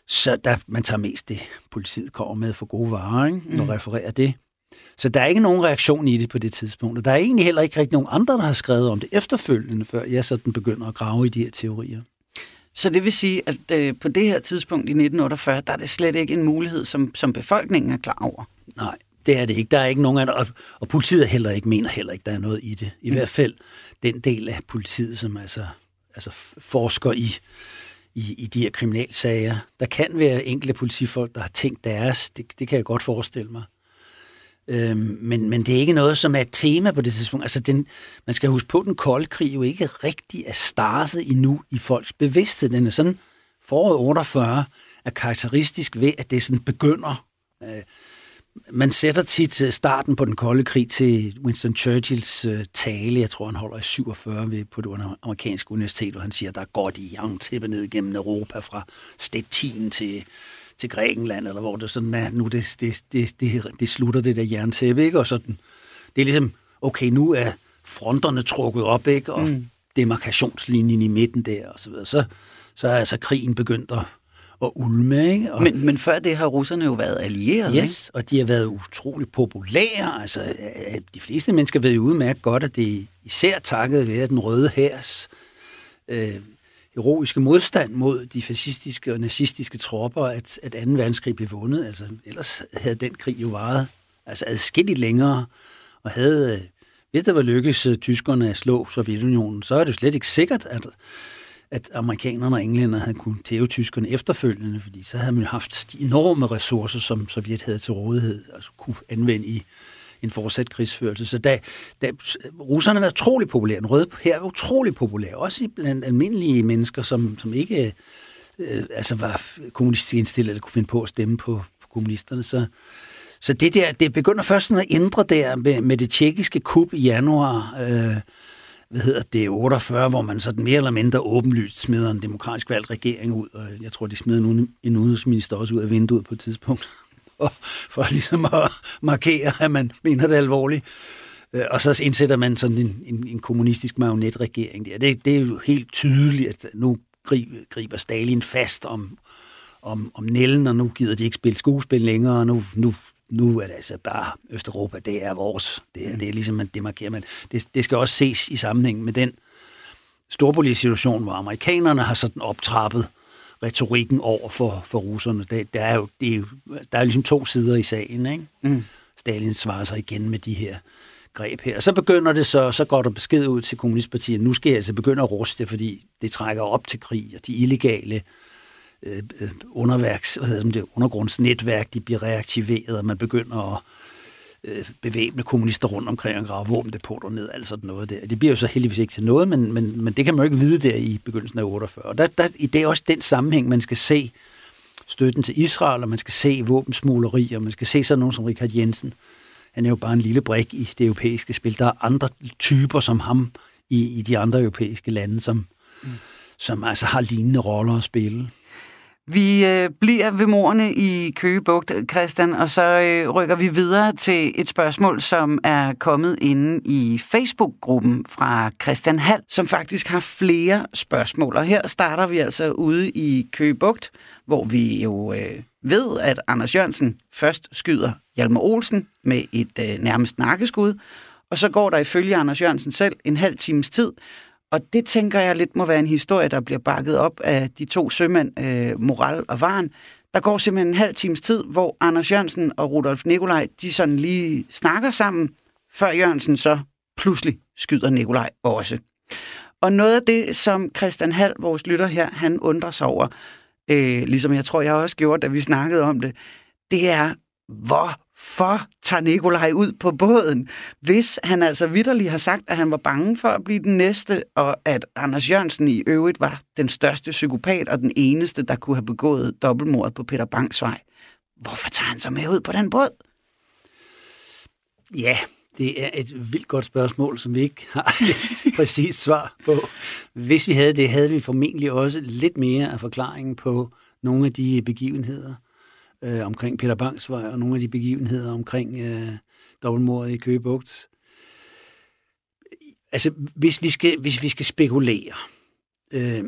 Så der, man tager mest det, politiet kommer med for gode varer, ikke? når mm. refererer det. Så der er ikke nogen reaktion i det på det tidspunkt. Og der er egentlig heller ikke rigtig nogen andre, der har skrevet om det efterfølgende, før jeg sådan begynder at grave i de her teorier. Så det vil sige, at øh, på det her tidspunkt i 1948, der er det slet ikke en mulighed, som, som befolkningen er klar over. Nej, det er det ikke. Der er ikke nogen af det, og, og politiet heller ikke mener heller ikke, der er noget i det. I mm. hvert fald den del af politiet, som altså, altså forsker i, i, i de her kriminalsager. Der kan være enkelte politifolk, der har tænkt deres. Det, det kan jeg godt forestille mig. Øhm, men, men det er ikke noget, som er et tema på det tidspunkt. Altså, den, man skal huske på, at den kolde krig jo ikke rigtig er startet endnu i folks bevidsthed. Den er sådan, foråret 48 er karakteristisk ved, at det sådan begynder. Øh, man sætter tit øh, starten på den kolde krig til Winston Churchills øh, tale, jeg tror han holder i 47 ved, på det amerikanske universitet, hvor han siger, der går de jerntippe ned gennem Europa fra Stettin til til Grækenland, eller hvor det sådan er, nu det, det, det, det, det slutter det der jerntæppe, ikke? Og sådan, det er ligesom, okay, nu er fronterne trukket op, ikke? Og mm. demarkationslinjen i midten der, og så videre. Så, så er altså krigen begyndt at, at ulme, ikke? Og, men, men før det har russerne jo været allierede, yes, ikke? og de har været utrolig populære. Altså, de fleste mennesker ved jo udmærket godt, at det især takket være den røde hærs øh, heroiske modstand mod de fascistiske og nazistiske tropper, at, at 2. verdenskrig blev vundet. Altså, ellers havde den krig jo varet altså adskilligt længere, og havde, øh, hvis det var lykkedes øh, tyskerne at slå Sovjetunionen, så er det jo slet ikke sikkert, at, at amerikanerne og englænderne havde kunnet tæve tyskerne efterfølgende, fordi så havde man jo haft de enorme ressourcer, som Sovjet havde til rådighed, altså kunne anvende i en fortsat krigsførelse. Så da, da russerne var utrolig populære, den røde her var utrolig populær, også blandt almindelige mennesker, som, som ikke øh, altså var kommunistisk indstillet eller kunne finde på at stemme på, på kommunisterne. Så, så det der, det begynder først sådan at ændre der med, med det tjekkiske kup i januar, øh, hvad hedder det, 48, hvor man sådan mere eller mindre åbenlyst smider en demokratisk valgt regering ud, og jeg tror, de smider en, en udenrigsminister også ud af vinduet på et tidspunkt for, for ligesom at markere, at man mener det alvorligt. Øh, og så indsætter man sådan en, en, en kommunistisk marionetregering der. Det, det er jo helt tydeligt, at nu griber Stalin fast om, om, om Nellen, og nu gider de ikke spille skuespil længere, og nu, nu, nu er det altså bare Østeuropa, det er vores. Det er, det er ligesom, at det markerer man. Det, det skal også ses i sammenhæng med den storpolitiske situation, hvor amerikanerne har sådan optrappet retorikken over for, for russerne. Det, der, er jo, det er jo, der er ligesom to sider i sagen. Ikke? Mm. Stalin svarer sig igen med de her greb her. Og så begynder det så, så går der besked ud til kommunistpartiet, nu skal jeg altså begynde at ruste, fordi det trækker op til krig, og de illegale øh, øh underværks, hvad hedder det, undergrundsnetværk, de bliver reaktiveret, og man begynder at øh, bevæbne kommunister rundt omkring og grave våbendepoter ned, altså sådan noget der. Det bliver jo så heldigvis ikke til noget, men, men, men det kan man jo ikke vide der i begyndelsen af 48. Og der, der, det er også den sammenhæng, man skal se støtten til Israel, og man skal se våbensmugleri, og man skal se sådan nogen som Richard Jensen. Han er jo bare en lille brik i det europæiske spil. Der er andre typer som ham i, i de andre europæiske lande, som, mm. som altså har lignende roller at spille. Vi øh, bliver ved morerne i Køgebugt, Christian, og så øh, rykker vi videre til et spørgsmål, som er kommet inde i Facebook-gruppen fra Christian Hall, som faktisk har flere spørgsmål. Og her starter vi altså ude i Køgebugt, hvor vi jo øh, ved, at Anders Jørgensen først skyder Hjalmar Olsen med et øh, nærmest nakkeskud, og så går der ifølge Anders Jørgensen selv en halv times tid, og det tænker jeg lidt må være en historie, der bliver bakket op af de to sømænd, øh, Moral og Varen. Der går simpelthen en halv times tid, hvor Anders Jørgensen og Rudolf Nikolaj, de sådan lige snakker sammen, før Jørgensen så pludselig skyder Nikolaj også. Og noget af det, som Christian Hall, vores lytter her, han undrer sig over, øh, ligesom jeg tror, jeg også gjorde, da vi snakkede om det, det er, hvorfor tager Nikolaj ud på båden, hvis han altså vidderligt har sagt, at han var bange for at blive den næste, og at Anders Jørgensen i øvrigt var den største psykopat og den eneste, der kunne have begået dobbeltmordet på Peter Bangs vej. Hvorfor tager han så med ud på den båd? Ja, det er et vildt godt spørgsmål, som vi ikke har et præcist svar på. Hvis vi havde det, havde vi formentlig også lidt mere af forklaringen på nogle af de begivenheder øh, omkring Peter Bangs vej, og nogle af de begivenheder omkring øh, dobbeltmordet i Køgebugt. Altså, hvis vi skal, hvis vi skal spekulere, øh,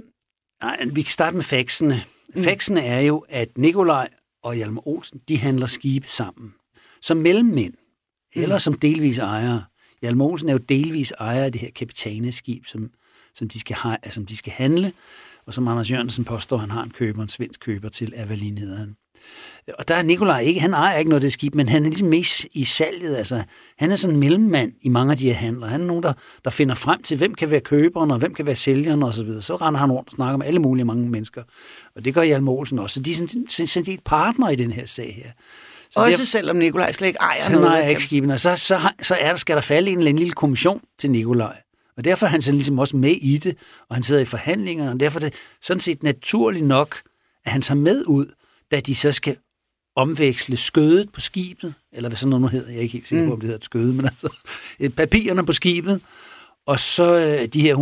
nej, vi kan starte med faxene. Mm. Faxene er jo, at Nikolaj og Hjalmar Olsen, de handler skibe sammen. Som mellemmænd eller som delvis ejer. Hjalmar Olsen er jo delvis ejer af det her kapitaneskib, som, som, de skal som de skal handle, og som Anders Jørgensen påstår, han har en køber, en svensk køber til Avalin hedder han. Og der er Nikolaj ikke, han ejer ikke noget af det skib, men han er ligesom mest i salget. Altså, han er sådan en mellemmand i mange af de her handler. Han er nogen, der, der finder frem til, hvem kan være køberen, og hvem kan være sælgeren osv. Så, videre. så render han rundt og snakker med alle mulige mange mennesker. Og det gør Hjalmar Olsen også. Så de er sådan, sådan, sådan et partner i den her sag her. Så Også der, selvom Nikolaj slet ikke ejer noget. Så ikke skibene. Så, så, så er der, skal der falde en eller anden lille kommission til Nikolaj. Og derfor er han sådan ligesom også med i det, og han sidder i forhandlingerne, og derfor er det sådan set naturligt nok, at han tager med ud, da de så skal omveksle skødet på skibet, eller hvad sådan noget nu hedder, jeg er ikke helt sikker på, mm. om det hedder skøde, men altså papirerne på skibet, og så øh, de her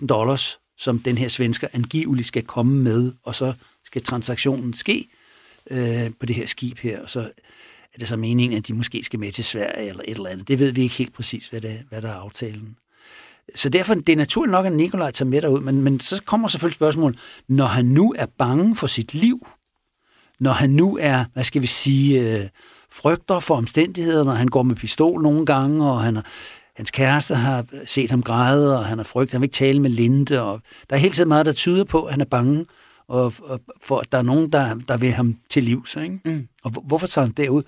100.000 dollars, som den her svensker angiveligt skal komme med, og så skal transaktionen ske øh, på det her skib her, og så er det så meningen, at de måske skal med til Sverige eller et eller andet. Det ved vi ikke helt præcis, hvad, det, hvad der er aftalen. Så derfor det er naturligt nok, at Nikolaj tager med derud, men, men så kommer selvfølgelig spørgsmålet, når han nu er bange for sit liv, når han nu er, hvad skal vi sige, øh, frygter for omstændigheder, når han går med pistol nogle gange, og han, hans kæreste har set ham græde, og han har frygtet, han vil ikke tale med Linde, og der er helt tiden meget, der tyder på, at han er bange og, og for at der er nogen, der, der vil ham til livs. Ikke? Mm. Og hvorfor tager han derud?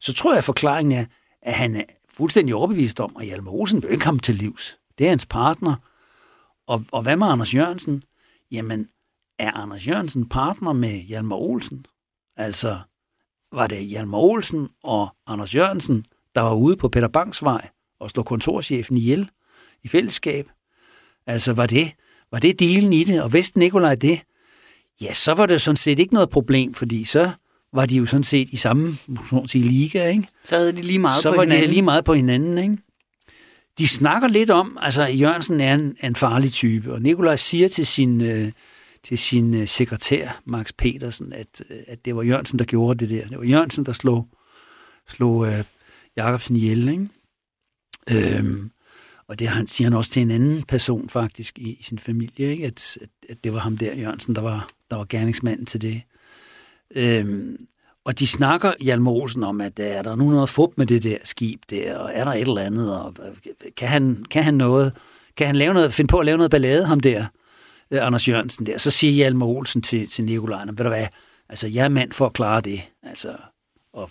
Så tror jeg, at forklaringen er, at han er fuldstændig overbevist om, at Hjalmar Olsen vil ikke ham til livs. Det er hans partner. Og, og hvad med Anders Jørgensen? Jamen, er Anders Jørgensen partner med Hjalmar Olsen? Altså, var det Hjalmar Olsen og Anders Jørgensen, der var ude på Peter Banks vej og slå kontorchefen ihjel i fællesskab? Altså, var det, var det delen i det? Og vidste Nikolaj det? ja, så var det sådan set ikke noget problem, fordi så var de jo sådan set i samme sige, liga, ikke? Så havde de lige meget så på var hinanden. de lige meget på hinanden, ikke? De snakker lidt om, altså Jørgensen er en, en farlig type, og Nikolaj siger til sin, øh, til sin øh, sekretær, Max Petersen, at, øh, at det var Jørgensen, der gjorde det der. Det var Jørgensen, der slog, slog øh, Jacobsen ihjel, ikke? Øhm, og det han, siger han også til en anden person faktisk i, i sin familie, ikke? At, at, at det var ham der, Jørgensen, der var, der var gerningsmanden til det. Øhm, og de snakker, Hjalmar Olsen, om, at er der nu noget fup med det der skib der, og er der et eller andet, og kan han, kan han noget, kan han lave noget, finde på at lave noget ballade, ham der, øh, Anders Jørgensen der. Så siger Hjalmar Olsen til, til Nikolaj, ved du hvad, altså jeg er mand for at klare det. Altså, og, og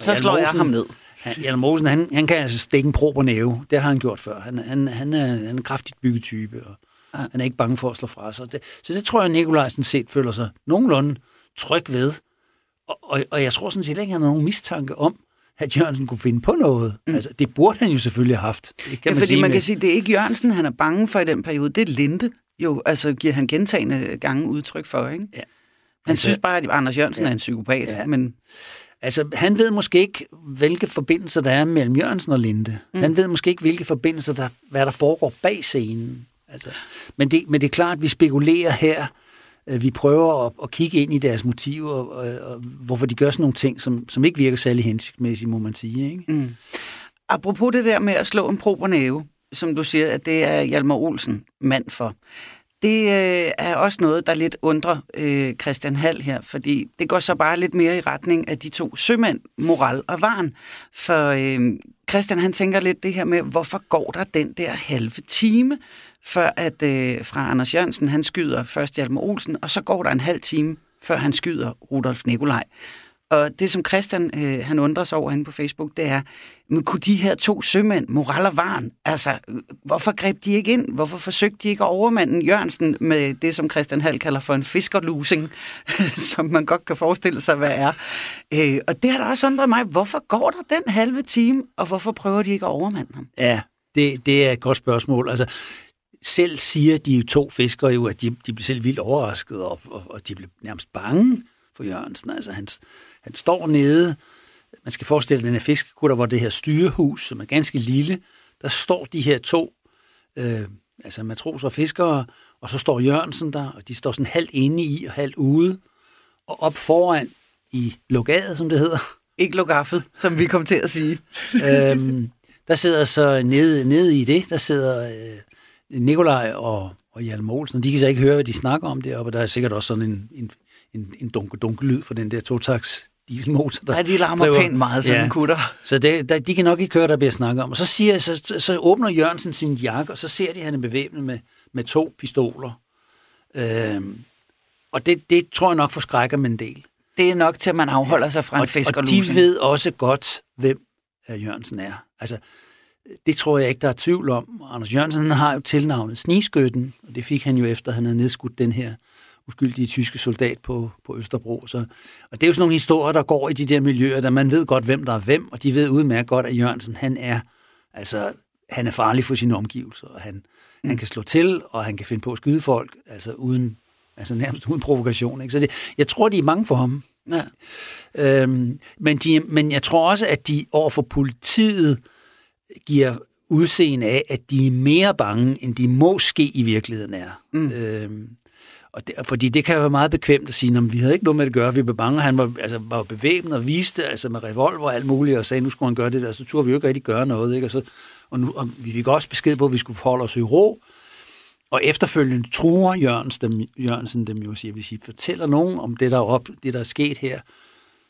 så slår Olsen, jeg ham ned. Han, Hjalmar Olsen, han, han kan altså stikke en pro på næve. Det har han gjort før. Han, han, han, er, han er en kraftigt byggetype, og han er ikke bange for at slå fra sig. Det, så det tror jeg, Nikolajsen set føler sig nogenlunde tryg ved. Og, og, og jeg tror sådan set ikke, han har nogen mistanke om, at Jørgensen kunne finde på noget. Mm. Altså, det burde han jo selvfølgelig have haft. Det kan ja, man fordi sige man med. kan sige, det er ikke Jørgensen, han er bange for i den periode. Det er Linde jo, altså giver han gentagende gange udtryk for, ikke? Ja. Han altså, synes bare, at Anders Jørgensen ja. er en psykopat, ja. men... Altså, han ved måske ikke, hvilke forbindelser der er mellem Jørgensen og Linde. Mm. Han ved måske ikke, hvilke forbindelser, der, hvad der foregår bag scenen. Altså, men, det, men det er klart, at vi spekulerer her. Øh, vi prøver at, at kigge ind i deres motiver, og, og, og hvorfor de gør sådan nogle ting, som, som ikke virker særlig hensigtsmæssigt, må man sige. Ikke? Mm. Apropos det der med at slå en prober næve, som du siger, at det er Hjalmar Olsen mand for. Det øh, er også noget, der lidt undrer øh, Christian Hall her, fordi det går så bare lidt mere i retning af de to sømænd, Moral og Varn. For øh, Christian han tænker lidt det her med, hvorfor går der den der halve time, før at øh, fra Anders Jørgensen, han skyder først Hjalmar Olsen, og så går der en halv time, før han skyder Rudolf Nikolaj. Og det, som Christian øh, han undrer sig over inde på Facebook, det er, men kunne de her to sømænd, Moral og Varen, altså, øh, hvorfor greb de ikke ind? Hvorfor forsøgte de ikke at overmanden Jørgensen med det, som Christian Hall kalder for en fiskerlusing, som man godt kan forestille sig, hvad er. Øh, og det har da også undret mig, hvorfor går der den halve time, og hvorfor prøver de ikke at overmande ham? Ja, det, det er et godt spørgsmål. Altså, selv siger de to fiskere jo, at de, de blev selv vildt overrasket, og, og, og de blev nærmest bange for Jørgensen. Altså, han, han står nede, man skal forestille den her fiskekutter, hvor det her styrehus, som er ganske lille, der står de her to, øh, altså matroser og fiskere, og så står Jørgensen der, og de står sådan halvt inde i og halvt ude, og op foran i lokadet, som det hedder. Ikke lokaffet, som vi kom til at sige. øhm, der sidder så nede, nede i det, der sidder øh, Nikolaj og, og Hjalmar Olsen, de kan så ikke høre, hvad de snakker om deroppe, og der er sikkert også sådan en, en, en, en dunke-dunke lyd for den der totaks dieselmotor. Der ja, de larmer driver. pænt meget, sådan ja. kutter. Så det, der, de kan nok ikke høre, der bliver snakket om. Og så, siger, så, så, så åbner Jørgensen sin jakke, og så ser de, at han er bevæbnet med, med to pistoler. Øhm, og det, det tror jeg nok forskrækker med en del. Det er nok til, at man afholder sig fra en fisk og, og de ved også godt, hvem Jørgensen er. Altså, det tror jeg ikke, der er tvivl om. Anders Jørgensen har jo tilnavnet Sniskytten, og det fik han jo efter, at han havde nedskudt den her uskyldige tyske soldat på, på Østerbro. Så, og det er jo sådan nogle historier, der går i de der miljøer, der man ved godt, hvem der er hvem, og de ved udmærket godt, at Jørgensen, han er, altså, han er farlig for sine omgivelser, og han, mm. han kan slå til, og han kan finde på at skyde folk, altså uden, altså nærmest uden provokation. Ikke? Så det, jeg tror, de er mange for ham. Ja. Øhm, men, de, men jeg tror også, at de overfor politiet giver udseende af, at de er mere bange, end de måske i virkeligheden er. Mm. Øhm, og det, fordi det kan være meget bekvemt at sige, at vi havde ikke noget med det at gøre, vi blev bange. Han var, altså, var bevæbnet og viste altså med revolver og alt muligt, og sagde, nu skulle han gøre det der, så turde vi jo ikke rigtig gøre noget. Ikke? Og, så, og, nu, og vi fik også besked på, at vi skulle forholde os i ro, og efterfølgende truer Jørgensen dem, Jørgensen dem jo, siger, hvis I fortæller nogen om det, der er, op, det, der er sket her,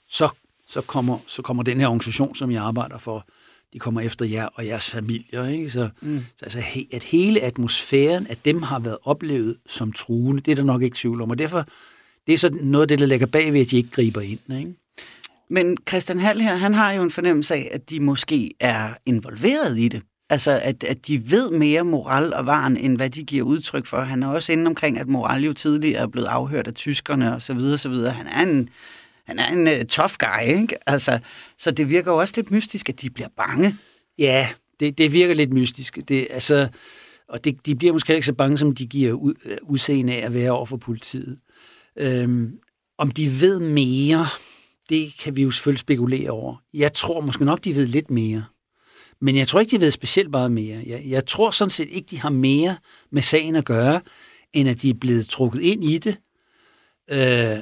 så, så, kommer, så kommer den her organisation, som jeg arbejder for, de kommer efter jer og jeres familier. Ikke? Så, mm. så altså, at hele atmosfæren af dem har været oplevet som truende, det er der nok ikke tvivl om. Og derfor, det er så noget af det, der ligger bag ved, at de ikke griber ind. Ikke? Men Christian Hall her, han har jo en fornemmelse af, at de måske er involveret i det. Altså, at, at de ved mere moral og varen, end hvad de giver udtryk for. Han er også inde omkring, at moral jo tidligere er blevet afhørt af tyskerne og så videre, så videre. Han er en, han er en uh, tough guy, ikke? Altså, så det virker jo også lidt mystisk, at de bliver bange. Ja, det, det virker lidt mystisk. Det, altså, og det, de bliver måske ikke så bange, som de giver ud, øh, udseende af at være over for politiet. Øhm, om de ved mere, det kan vi jo selvfølgelig spekulere over. Jeg tror måske nok, de ved lidt mere. Men jeg tror ikke, de ved specielt meget mere. Jeg, jeg tror sådan set ikke, de har mere med sagen at gøre, end at de er blevet trukket ind i det, øh,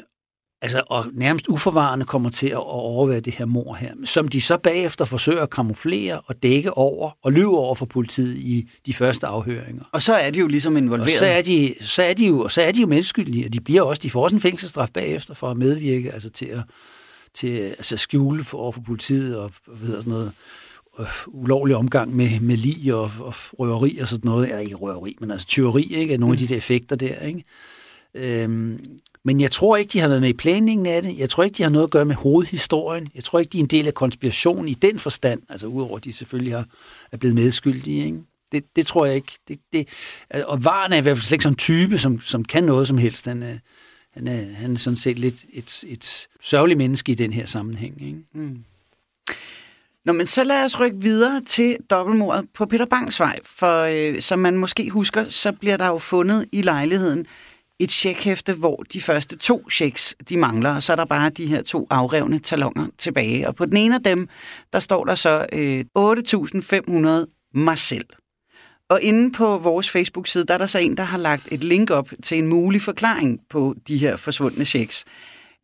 altså, og nærmest uforvarende kommer til at overvære det her mor her, som de så bagefter forsøger at kamuflere og dække over og lyve over for politiet i de første afhøringer. Og så er de jo ligesom involveret. Og så er de, så er de jo, så er de jo menneskeskyldige, og de bliver også, de får også en fængselsstraf bagefter for at medvirke, altså til at, til altså skjule for, over for politiet og hvad sådan noget øh, ulovlig omgang med, med lig og, og røveri og sådan noget, eller ikke røveri, men altså tyveri, ikke, nogle mm. af de der effekter der, ikke? Øhm, men jeg tror ikke, de har været med i planningen af det. Jeg tror ikke, de har noget at gøre med hovedhistorien. Jeg tror ikke, de er en del af konspirationen i den forstand, altså udover at de selvfølgelig har, er blevet medskyldige. Ikke? Det, det tror jeg ikke. Det, det, og Varen er i hvert fald slet ikke sådan en type, som, som kan noget som helst. Han er, han er, han er sådan set lidt et, et sørgeligt menneske i den her sammenhæng. Ikke? Mm. Nå, men så lad os rykke videre til dobbeltmordet på Peter Bangsvej, for øh, som man måske husker, så bliver der jo fundet i lejligheden et checkhæfte, hvor de første to checks, de mangler, og så er der bare de her to afrevne talonger tilbage. Og på den ene af dem, der står der så øh, 8.500 mig selv. Og inde på vores Facebook-side, der er der så en, der har lagt et link op til en mulig forklaring på de her forsvundne checks.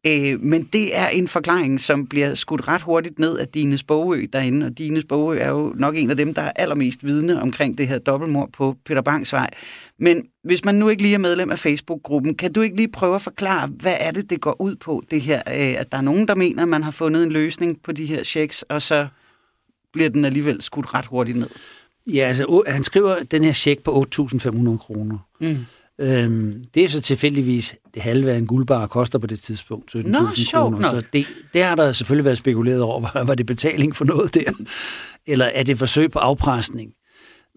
Øh, men det er en forklaring, som bliver skudt ret hurtigt ned af Dines Bogø derinde, og Dines Bogø er jo nok en af dem, der er allermest vidne omkring det her dobbeltmord på Peter Bangs vej. Men hvis man nu ikke lige er medlem af Facebook-gruppen, kan du ikke lige prøve at forklare, hvad er det, det går ud på, det her, øh, at der er nogen, der mener, at man har fundet en løsning på de her checks, og så bliver den alligevel skudt ret hurtigt ned? Ja, altså han skriver den her check på 8.500 kroner. Mm. Øhm, det er så tilfældigvis det halve af en guldbar koster på det tidspunkt, 17.000 kroner. Så det, det har der selvfølgelig været spekuleret over, var, var det betaling for noget der? Eller er det forsøg på afpresning?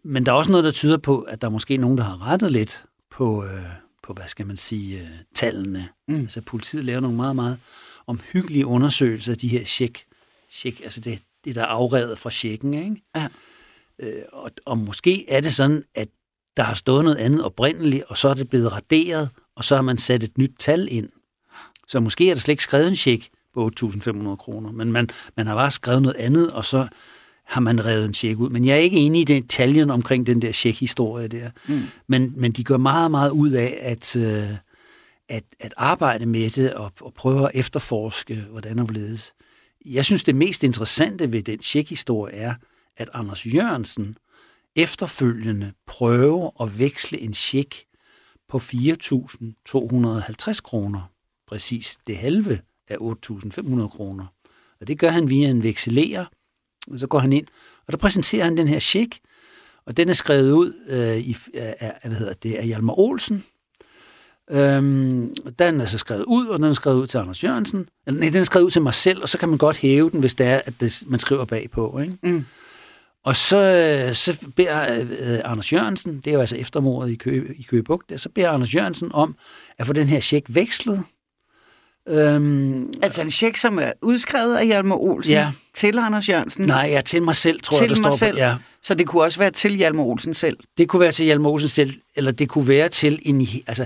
Men der er også noget, der tyder på, at der er måske nogen, der har rettet lidt på, øh, på hvad skal man sige, øh, tallene. Mm. Altså politiet laver nogle meget, meget omhyggelige undersøgelser af de her check, check altså det, det der er afrevet fra checken, ikke? Ja. Øh, og, og måske er det sådan, at der har stået noget andet oprindeligt, og så er det blevet raderet, og så har man sat et nyt tal ind. Så måske er der slet ikke skrevet en check på 8.500 kroner, men man, man har bare skrevet noget andet, og så har man revet en check ud. Men jeg er ikke enig i den detaljen omkring den der check-historie der. Mm. Men, men de gør meget, meget ud af at, øh, at, at arbejde med det og, og prøve at efterforske, hvordan og hvorledes. Jeg synes, det mest interessante ved den check-historie er, at Anders Jørgensen efterfølgende prøve at veksle en check på 4.250 kroner. Præcis det halve af 8.500 kroner. Og det gør han via en vekselerer, og så går han ind, og der præsenterer han den her check, og den er skrevet ud øh, i, af, hvad hedder det, af Hjalmar Olsen. Øhm, den er så skrevet ud, og den er skrevet ud til Anders Jørgensen. Eller, nej, den er skrevet ud til mig selv, og så kan man godt hæve den, hvis det er, at det, man skriver bagpå. Ikke? Mm. Og så, så beder øh, Anders Jørgensen, det er jo altså eftermordet i, Kø, i Køgebugt, så beder Anders Jørgensen om at få den her check vekslet. Øhm, altså en check, som er udskrevet af Hjalmar Olsen ja. til Anders Jørgensen? Nej, ja, til mig selv, tror til jeg, der mig står selv. på. Ja. Så det kunne også være til Hjalmar Olsen selv? Det kunne være til Hjalmar Olsen selv, eller det kunne være til en... Altså,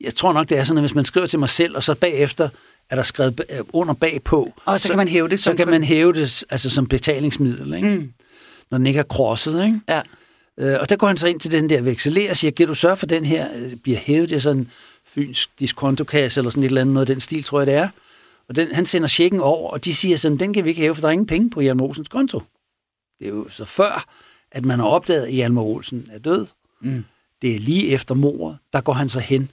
jeg tror nok, det er sådan, at hvis man skriver til mig selv, og så bagefter er der skrevet under bagpå... Og så, så kan man hæve det Så kan man hæve det altså, som betalingsmiddel, ikke? Mm når den ikke er krosset. Ikke? Ja. Øh, og der går han så ind til den der vekselerer og siger, kan du sørge for, den her øh, bliver hævet? Det er sådan fynsk diskontokasse eller sådan et eller andet noget den stil, tror jeg det er. Og den, han sender checken over, og de siger sådan, den kan vi ikke hæve, for der er ingen penge på Hjalmar Olsens konto. Det er jo så før, at man har opdaget, at Hjalmar Olsen er død. Mm. Det er lige efter mordet, der går han så hen.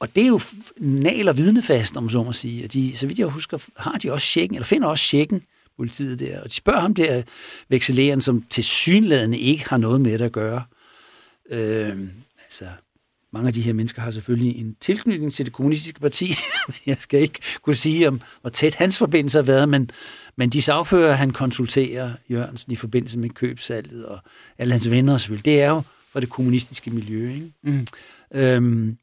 Og det er jo nal og vidnefast, om så må sige. Og de, så vidt jeg husker, har de også checken, eller finder også checken politiet der, og de spørger ham der, vekseleren, som til synlædende ikke har noget med det at gøre. Øh, altså, mange af de her mennesker har selvfølgelig en tilknytning til det kommunistiske parti. jeg skal ikke kunne sige, om hvor tæt hans forbindelse har været, men, men de sagfører, han konsulterer Jørgensen i forbindelse med købsalget og alle hans venner selvfølgelig, det er jo for det kommunistiske miljø. Ikke? Mm. Øhm,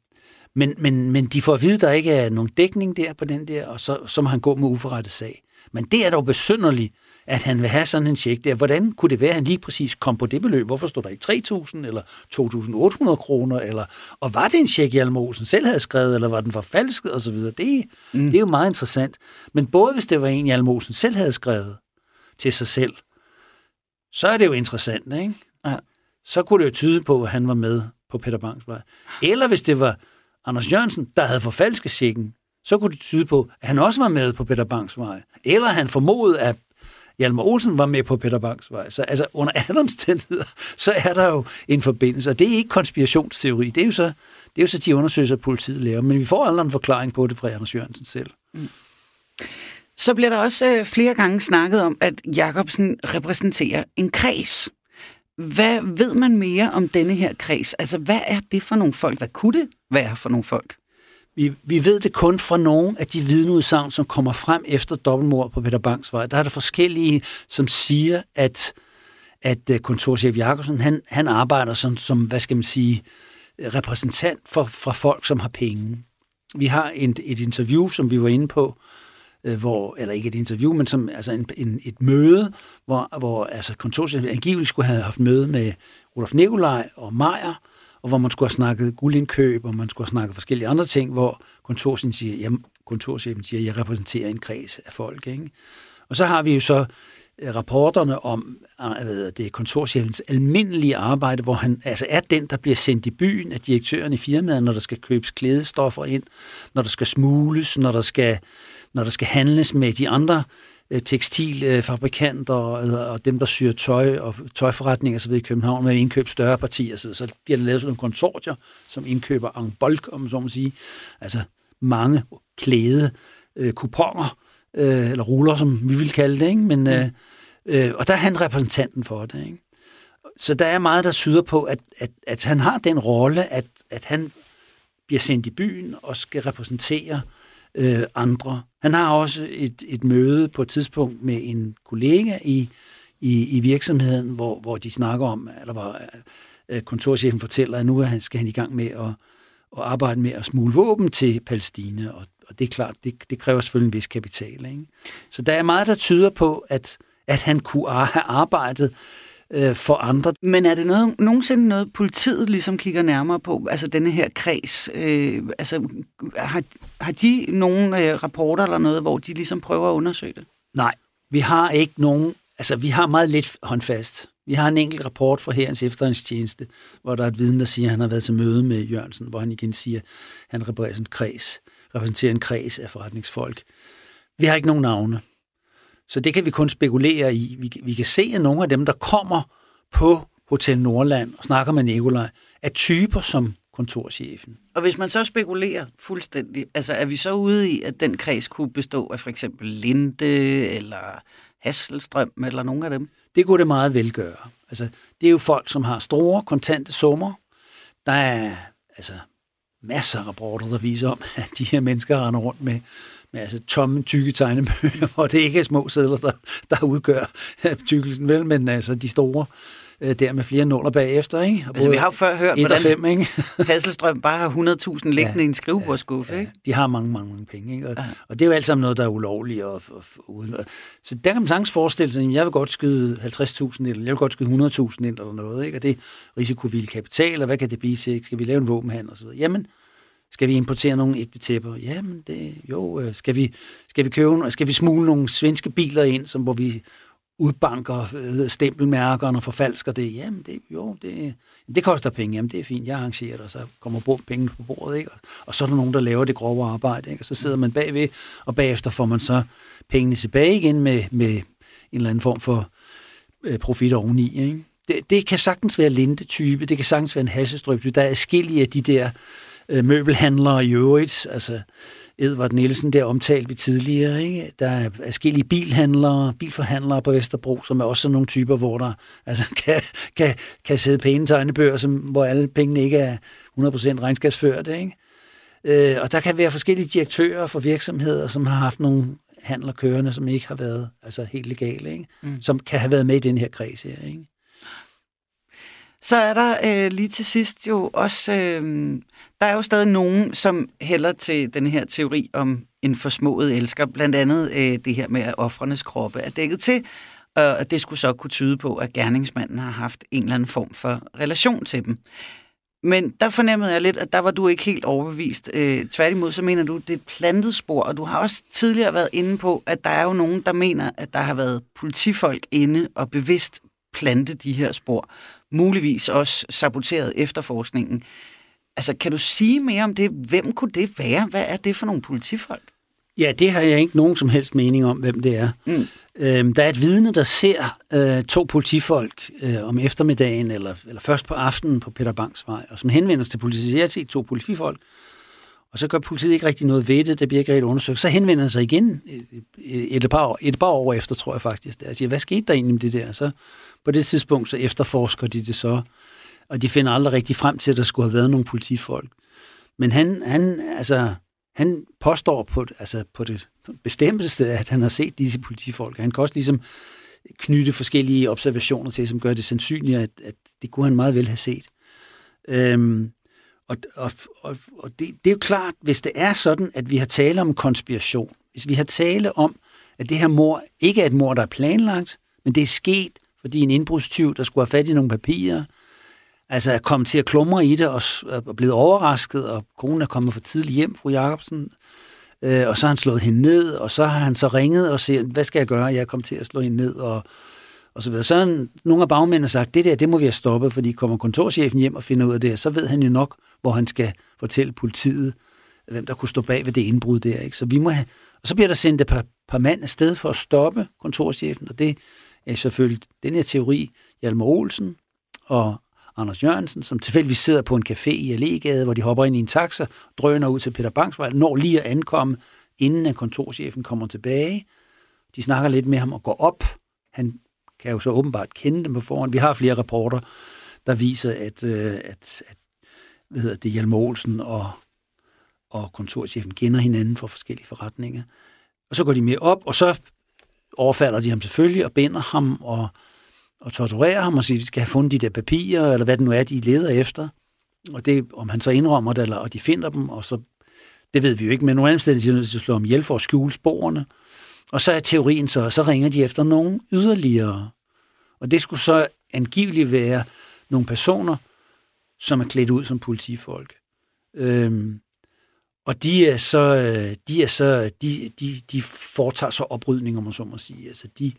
men, men, men de får at vide, at der ikke er nogen dækning der på den der, og så, så må han gå med uforrettet sag. Men det er dog besynderligt, at han vil have sådan en check der. Hvordan kunne det være, at han lige præcis kom på det beløb? Hvorfor stod der ikke 3.000 eller 2.800 kroner? Eller, og var det en check, Hjalmar Olsen selv havde skrevet, eller var den forfalsket osv.? Det, mm. det er jo meget interessant. Men både hvis det var en, Hjalmar Olsen selv havde skrevet til sig selv, så er det jo interessant, ikke? Ja. Så kunne det jo tyde på, at han var med på Peter Bangs vej. Eller hvis det var Anders Jørgensen, der havde forfalsket checken, så kunne det tyde på, at han også var med på Peter Banks vej. Eller han formodede, at Hjalmar Olsen var med på Peter Banks vej. Så altså, under alle omstændigheder, så er der jo en forbindelse. Og det er ikke konspirationsteori. Det er jo så, det er jo så de undersøgelser, politiet laver. Men vi får aldrig en forklaring på det fra Anders Jørgensen selv. Mm. Så bliver der også øh, flere gange snakket om, at Jacobsen repræsenterer en kreds. Hvad ved man mere om denne her kreds? Altså, hvad er det for nogle folk? Hvad kunne det være for nogle folk? Vi, vi ved det kun fra nogle af de vidneudsagn, som kommer frem efter dobbeltmord på Peter Bangs vej. Der er der forskellige, som siger, at, at øh, kontorchef Jakobsen, han, han arbejder som, som, hvad skal man sige, repræsentant for, for folk, som har penge. Vi har et, et interview, som vi var inde på, øh, hvor, eller ikke et interview, men som, altså en, en, et møde, hvor, hvor altså kontorchefen angiveligt skulle have haft møde med Rudolf Nikolaj og Meier, og hvor man skulle have snakket guldindkøb, og man skulle have snakket forskellige andre ting, hvor kontorchefen siger, jamen, kontorchefen siger, jeg repræsenterer en kreds af folk. Ikke? Og så har vi jo så øh, rapporterne om øh, hvad det er kontorchefens almindelige arbejde, hvor han altså er den, der bliver sendt i byen af direktøren i firmaet, når der skal købes klædestoffer ind, når der skal smules, når der skal, når der skal handles med de andre Øh, tekstilfabrikanter øh, og dem, der syr tøj og tøjforretninger osv. i København med indkøb større partier osv. Så bliver der lavet sådan nogle konsortier, som indkøber en bulk, om så må sige. Altså mange klæde øh, kuponer, øh, eller ruller, som vi vil kalde det. Ikke? Men, øh, øh, og der er han repræsentanten for det. Ikke? Så der er meget, der syder på, at, at, at han har den rolle, at, at han bliver sendt i byen og skal repræsentere øh, Øh, andre. Han har også et, et møde på et tidspunkt med en kollega i, i, i virksomheden, hvor, hvor de snakker om, eller hvor øh, kontorchefen fortæller, at nu skal han i gang med at, at arbejde med at smule våben til Palæstina, og, og det er klart, det, det kræver selvfølgelig en vis kapital. Ikke? Så der er meget, der tyder på, at, at han kunne have arbejdet øh, for andre. Men er det noget, nogensinde noget, politiet ligesom kigger nærmere på, altså denne her kreds? Øh, altså, har, har de nogle øh, rapporter eller noget, hvor de ligesom prøver at undersøge det? Nej, vi har ikke nogen, altså vi har meget lidt håndfast. Vi har en enkelt rapport fra Herrens efterretningstjeneste, hvor der er et viden, der siger, at han har været til møde med Jørgensen, hvor han igen siger, at han repræsenterer en kreds, repræsenterer en kreds af forretningsfolk. Vi har ikke nogen navne. Så det kan vi kun spekulere i. Vi, vi kan se, at nogle af dem, der kommer på Hotel Nordland og snakker med Nikolaj, er typer som kontorchefen. Og hvis man så spekulerer fuldstændig, altså er vi så ude i, at den kreds kunne bestå af for eksempel Linde eller Hasselstrøm eller nogle af dem? Det kunne det meget vel gøre. Altså, det er jo folk, som har store kontante summer. Der er altså masser af rapporter, der viser om, at de her mennesker render rundt med med altså tomme, tykke tegnebøger, hvor det ikke er små sædler, der, der udgør tykkelsen, vel, men altså de store øh, der med flere nåler bagefter, ikke? Og altså, vi har jo før hørt, hvordan fem, ikke? Hasselstrøm bare har 100.000 liggende ja, i en skrivebordskuffe, ja, ikke? de har mange, mange, mange penge, ikke? Og, og det er jo alt sammen noget, der er ulovligt. Og, og, og, så der kan man sagtens forestille sig, at jeg vil godt skyde 50.000 eller jeg vil godt skyde 100.000 ind eller noget, ikke? Og det er risikovillig kapital, og hvad kan det blive til? Skal vi lave en våbenhandel og så videre? Jamen, skal vi importere nogle ægte tæpper? Jamen, det, jo. Øh, skal vi, skal vi købe, skal vi smule nogle svenske biler ind, som, hvor vi udbanker øh, stempelmærkerne og forfalsker det? Jamen, det, jo, det, det koster penge. Jamen, det er fint. Jeg arrangerer det, og så kommer penge på bordet. Ikke? Og så er der nogen, der laver det grove arbejde. Ikke? Og så sidder man bagved, og bagefter får man så pengene tilbage igen med, med en eller anden form for øh, profit oveni. Ikke? Det, det kan sagtens være linte-type, det kan sagtens være en hassestrøb. Der er skille af de der øh, møbelhandlere i øvrigt. Altså, Edvard Nielsen, der omtalte vi tidligere. Ikke? Der er forskellige bilhandlere, bilforhandlere på Vesterbro, som er også sådan nogle typer, hvor der altså, kan, kan, kan sidde pæne tegnebøger, som, hvor alle pengene ikke er 100% regnskabsførte. Ikke? Øh, og der kan være forskellige direktører for virksomheder, som har haft nogle handler kørende, som ikke har været altså helt legale, ikke? Mm. som kan have været med i den her kreds her. Ikke? Så er der øh, lige til sidst jo også, øh, der er jo stadig nogen, som hælder til den her teori om en forsmået elsker. Blandt andet øh, det her med, at offrenes kroppe er dækket til, og det skulle så kunne tyde på, at gerningsmanden har haft en eller anden form for relation til dem. Men der fornemmede jeg lidt, at der var du ikke helt overbevist. Øh, tværtimod, så mener du, det er et plantet spor, og du har også tidligere været inde på, at der er jo nogen, der mener, at der har været politifolk inde og bevidst plante de her spor muligvis også saboteret efterforskningen. Altså, kan du sige mere om det? Hvem kunne det være? Hvad er det for nogle politifolk? Ja, det har jeg ikke nogen som helst mening om, hvem det er. Mm. Øhm, der er et vidne, der ser øh, to politifolk øh, om eftermiddagen, eller, eller først på aftenen på Peter Banks vej, og som henvender sig til politiet. Jeg har set to politifolk, og så gør politiet ikke rigtig noget ved det, det bliver ikke rigtig undersøgt. Så henvender han sig igen et, et, par, år, et par år efter, tror jeg faktisk. Der. Jeg siger, hvad skete der egentlig med det der? Så på det tidspunkt, så efterforsker de det så, og de finder aldrig rigtig frem til, at der skulle have været nogle politifolk. Men han, han, altså, han påstår på, altså på det bestemmelse, at han har set disse politifolk. Han kan også ligesom knytte forskellige observationer til, som gør det sandsynligt, at, at det kunne han meget vel have set. Øhm, og og, og, og det, det er jo klart, hvis det er sådan, at vi har tale om konspiration, hvis vi har tale om, at det her mor ikke er et mor, der er planlagt, men det er sket fordi en indbrudstyv, der skulle have fat i nogle papirer, altså er kommet til at klumre i det og er blevet overrasket, og konen er kommet for tidligt hjem, fru Jacobsen, øh, og så har han slået hende ned, og så har han så ringet og siger, hvad skal jeg gøre? Jeg er kommet til at slå hende ned, og, og så videre. Så har nogle af bagmændene sagt, det der, det må vi have stoppet, fordi kommer kontorchefen hjem og finder ud af det, så ved han jo nok, hvor han skal fortælle politiet, hvem der kunne stå bag ved det indbrud der. Ikke? Så vi må have, og så bliver der sendt et par, par mand afsted for at stoppe kontorchefen, og det selvfølgelig den her teori, Hjalmar Olsen og Anders Jørgensen, som tilfældigvis sidder på en café i Allegade, hvor de hopper ind i en taxa, drøner ud til Peter Bangsvej, når lige at ankomme, inden at kontorchefen kommer tilbage. De snakker lidt med ham og går op. Han kan jo så åbenbart kende dem på forhånd. Vi har flere rapporter, der viser, at, øh, at, at hvad hedder det, Hjalmar Olsen og, og kontorchefen kender hinanden fra forskellige forretninger. Og så går de med op, og så overfalder de ham selvfølgelig og binder ham og, og torturerer ham og siger, at de skal have fundet de der papirer, eller hvad det nu er, de leder efter. Og det, om han så indrømmer det, eller og de finder dem, og så, det ved vi jo ikke, men nogle andre de nødt til at slå om hjælp for at skjule sporene. Og så er teorien så, så ringer de efter nogen yderligere. Og det skulle så angiveligt være nogle personer, som er klædt ud som politifolk. Øhm, og de er så, øh, de er så, de, de, de foretager så oprydning, om man så må sige. Altså de,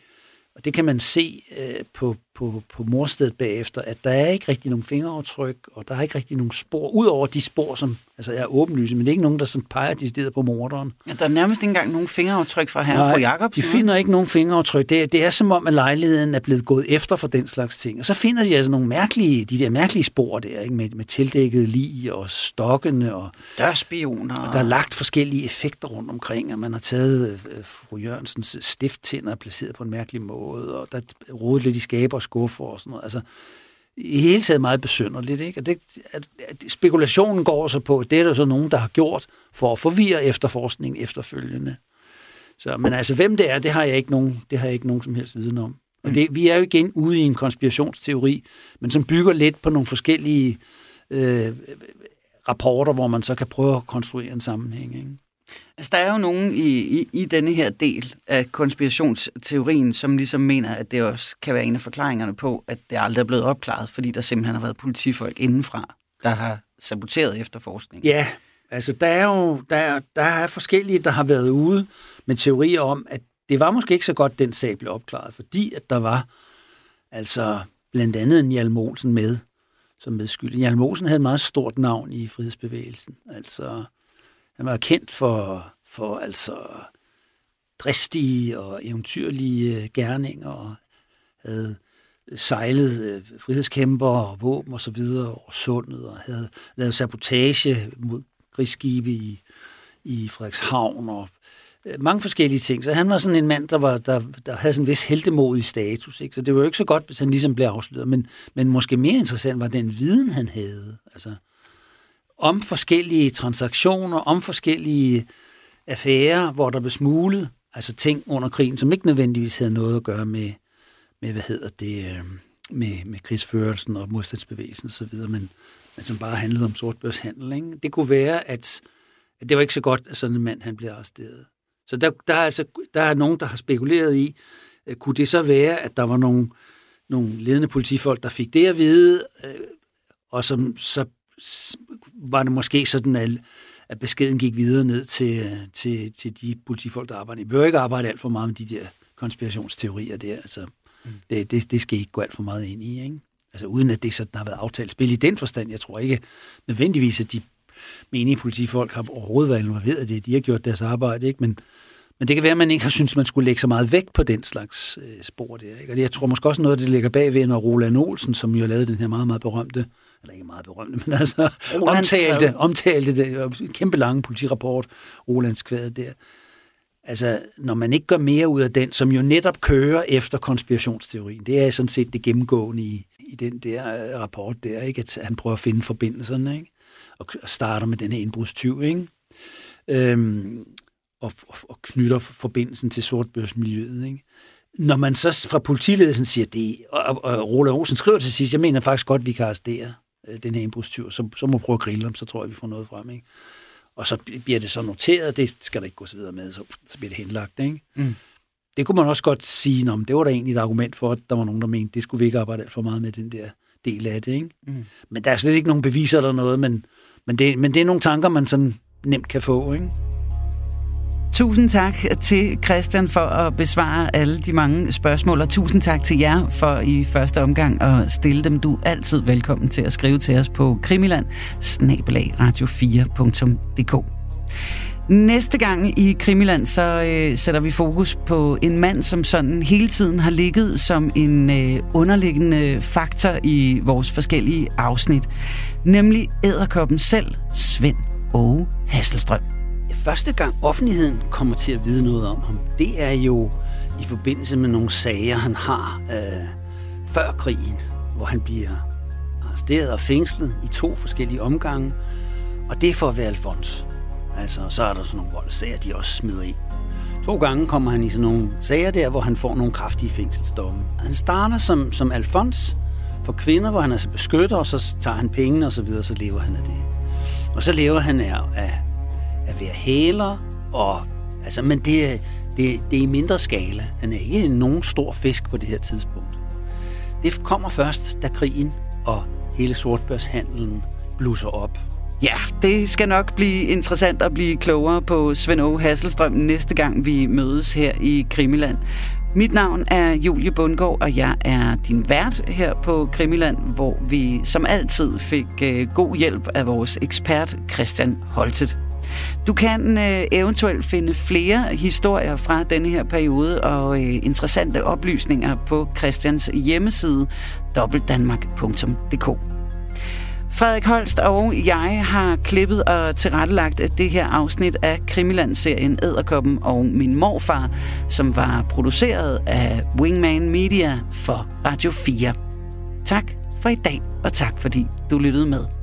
og det kan man se øh, på, på, på morstedet bagefter, at der er ikke rigtig nogen fingeraftryk, og der er ikke rigtig nogen spor, udover de spor, som altså er åbenlyse, men det er ikke nogen, der sådan peger de steder på morderen. Ja, der er nærmest ikke engang nogen fingeraftryk fra herre og fru Jacob. de finder ikke nogen fingeraftryk. Det, det er som om, at lejligheden er blevet gået efter for den slags ting. Og så finder de altså nogle mærkelige, de der mærkelige spor der, ikke? Med, med tildækket lig og stokkene. Og, Dørspioner. Og der er lagt forskellige effekter rundt omkring, og man har taget øh, fru Jørgensens stifttænder placeret på en mærkelig måde, og der er rodet lidt i skaber skuffer og sådan noget. Altså, i hele taget meget besynderligt. Ikke? Og det, at, at spekulationen går så på, at det er der så nogen, der har gjort for at forvirre efterforskningen efterfølgende. Så, men altså, hvem det er, det har jeg ikke nogen, det har jeg ikke nogen som helst viden om. Og mm. det, vi er jo igen ude i en konspirationsteori, men som bygger lidt på nogle forskellige øh, rapporter, hvor man så kan prøve at konstruere en sammenhæng. Ikke? Altså, der er jo nogen i, i, i denne her del af konspirationsteorien, som ligesom mener, at det også kan være en af forklaringerne på, at det aldrig er blevet opklaret, fordi der simpelthen har været politifolk indenfra, der har saboteret efterforskningen. Ja, altså der er jo der, der er forskellige, der har været ude med teorier om, at det var måske ikke så godt, den sag blev opklaret, fordi at der var altså blandt andet en Hjalm Olsen med som medskyldig. Hjalm Olsen havde et meget stort navn i frihedsbevægelsen. Altså, han var kendt for, for altså dristige og eventyrlige øh, gerninger, og havde sejlet øh, frihedskæmper og våben og så videre over sundet, og havde lavet sabotage mod krigsskibe i, i Frederikshavn, og øh, mange forskellige ting. Så han var sådan en mand, der, var, der, der havde sådan en vis heldemodig status. Ikke? Så det var jo ikke så godt, hvis han ligesom blev afsløret. Men, men måske mere interessant var den viden, han havde. Altså, om forskellige transaktioner, om forskellige affærer, hvor der blev smuglet, altså ting under krigen, som ikke nødvendigvis havde noget at gøre med, med hvad hedder det, øh, med, med krigsførelsen og modstandsbevægelsen osv., men, men som bare handlede om sortbørshandel. Ikke? Det kunne være, at, at det var ikke så godt, at sådan en mand han blev arresteret. Så der, der, er altså, der er nogen, der har spekuleret i, øh, kunne det så være, at der var nogle, nogle ledende politifolk, der fik det at vide, øh, og som så var det måske sådan, at, at beskeden gik videre ned til, til, til de politifolk, der arbejder. I behøver ikke arbejde alt for meget med de der konspirationsteorier der. Altså, mm. det, det, det skal ikke gå alt for meget ind i. Ikke? Altså uden at det sådan har været aftalt spil i den forstand. Jeg tror ikke nødvendigvis, at de menige politifolk har overhovedet været involveret i det. De har gjort deres arbejde, ikke? Men, men det kan være, at man ikke har syntes, man skulle lægge så meget vægt på den slags øh, spor der. Ikke? Og jeg tror måske også noget, det ligger bagved, når Roland Olsen, som jo lavede den her meget, meget berømte eller ikke meget berømte, men altså omtalte, omtalte det, kæmpe lange politirapport, Rolands Kvad der. Altså, når man ikke gør mere ud af den, som jo netop kører efter konspirationsteorien, det er sådan set det gennemgående i, i den der uh, rapport der, ikke? at han prøver at finde forbindelserne, ikke? og starter med den her indbrudstyv, ikke? Øhm, og, og, og knytter forbindelsen til sortbørsmiljøet. Ikke? Når man så fra politiledelsen siger det, og, og Roland Olsen skriver til sidst, jeg mener faktisk godt, vi kan arrestere øh, den her indbrudstyv, så, så må prøve at grille dem, så tror jeg, vi får noget frem. Ikke? Og så bliver det så noteret, det skal der ikke gå så videre med, så, så bliver det henlagt. Ikke? Mm. Det kunne man også godt sige, om det var da egentlig et argument for, at der var nogen, der mente, det skulle vi ikke arbejde alt for meget med den der del af det. Ikke? Mm. Men der er slet ikke nogen beviser eller noget, men, men, det, men det er nogle tanker, man sådan nemt kan få. Ikke? Tusind tak til Christian for at besvare alle de mange spørgsmål, og tusind tak til jer for i første omgang at stille dem. Du er altid velkommen til at skrive til os på krimiland radio4.dk. Næste gang i Krimiland, så øh, sætter vi fokus på en mand, som sådan hele tiden har ligget som en øh, underliggende faktor i vores forskellige afsnit. Nemlig æderkoppen selv, Svend Åge Hasselstrøm første gang offentligheden kommer til at vide noget om ham, det er jo i forbindelse med nogle sager, han har øh, før krigen, hvor han bliver arresteret og fængslet i to forskellige omgange. Og det er for at være Alfons. Altså, så er der sådan nogle voldssager, de også smider ind. To gange kommer han i sådan nogle sager der, hvor han får nogle kraftige fængselsdomme. Han starter som, som Alfons for kvinder, hvor han altså beskytter, og så tager han pengene og så videre, så lever han af det. Og så lever han af, af, at være hæler, og, altså, men det, det, det er i mindre skala. Han er ikke nogen stor fisk på det her tidspunkt. Det kommer først, da krigen og hele sortbørshandlen blusser op. Ja, det skal nok blive interessant at blive klogere på Svend Aage Hasselstrøm næste gang vi mødes her i Krimiland. Mit navn er Julie Bundgaard, og jeg er din vært her på Krimiland, hvor vi som altid fik øh, god hjælp af vores ekspert Christian Holtet. Du kan øh, eventuelt finde flere historier fra denne her periode og øh, interessante oplysninger på Christians hjemmeside dobbeltdanmark.dk. Frederik Holst og jeg har klippet og tilrettelagt det her afsnit af Krimiland-serien Æderkoppen og min morfar, som var produceret af Wingman Media for Radio 4. Tak for i dag, og tak fordi du lyttede med.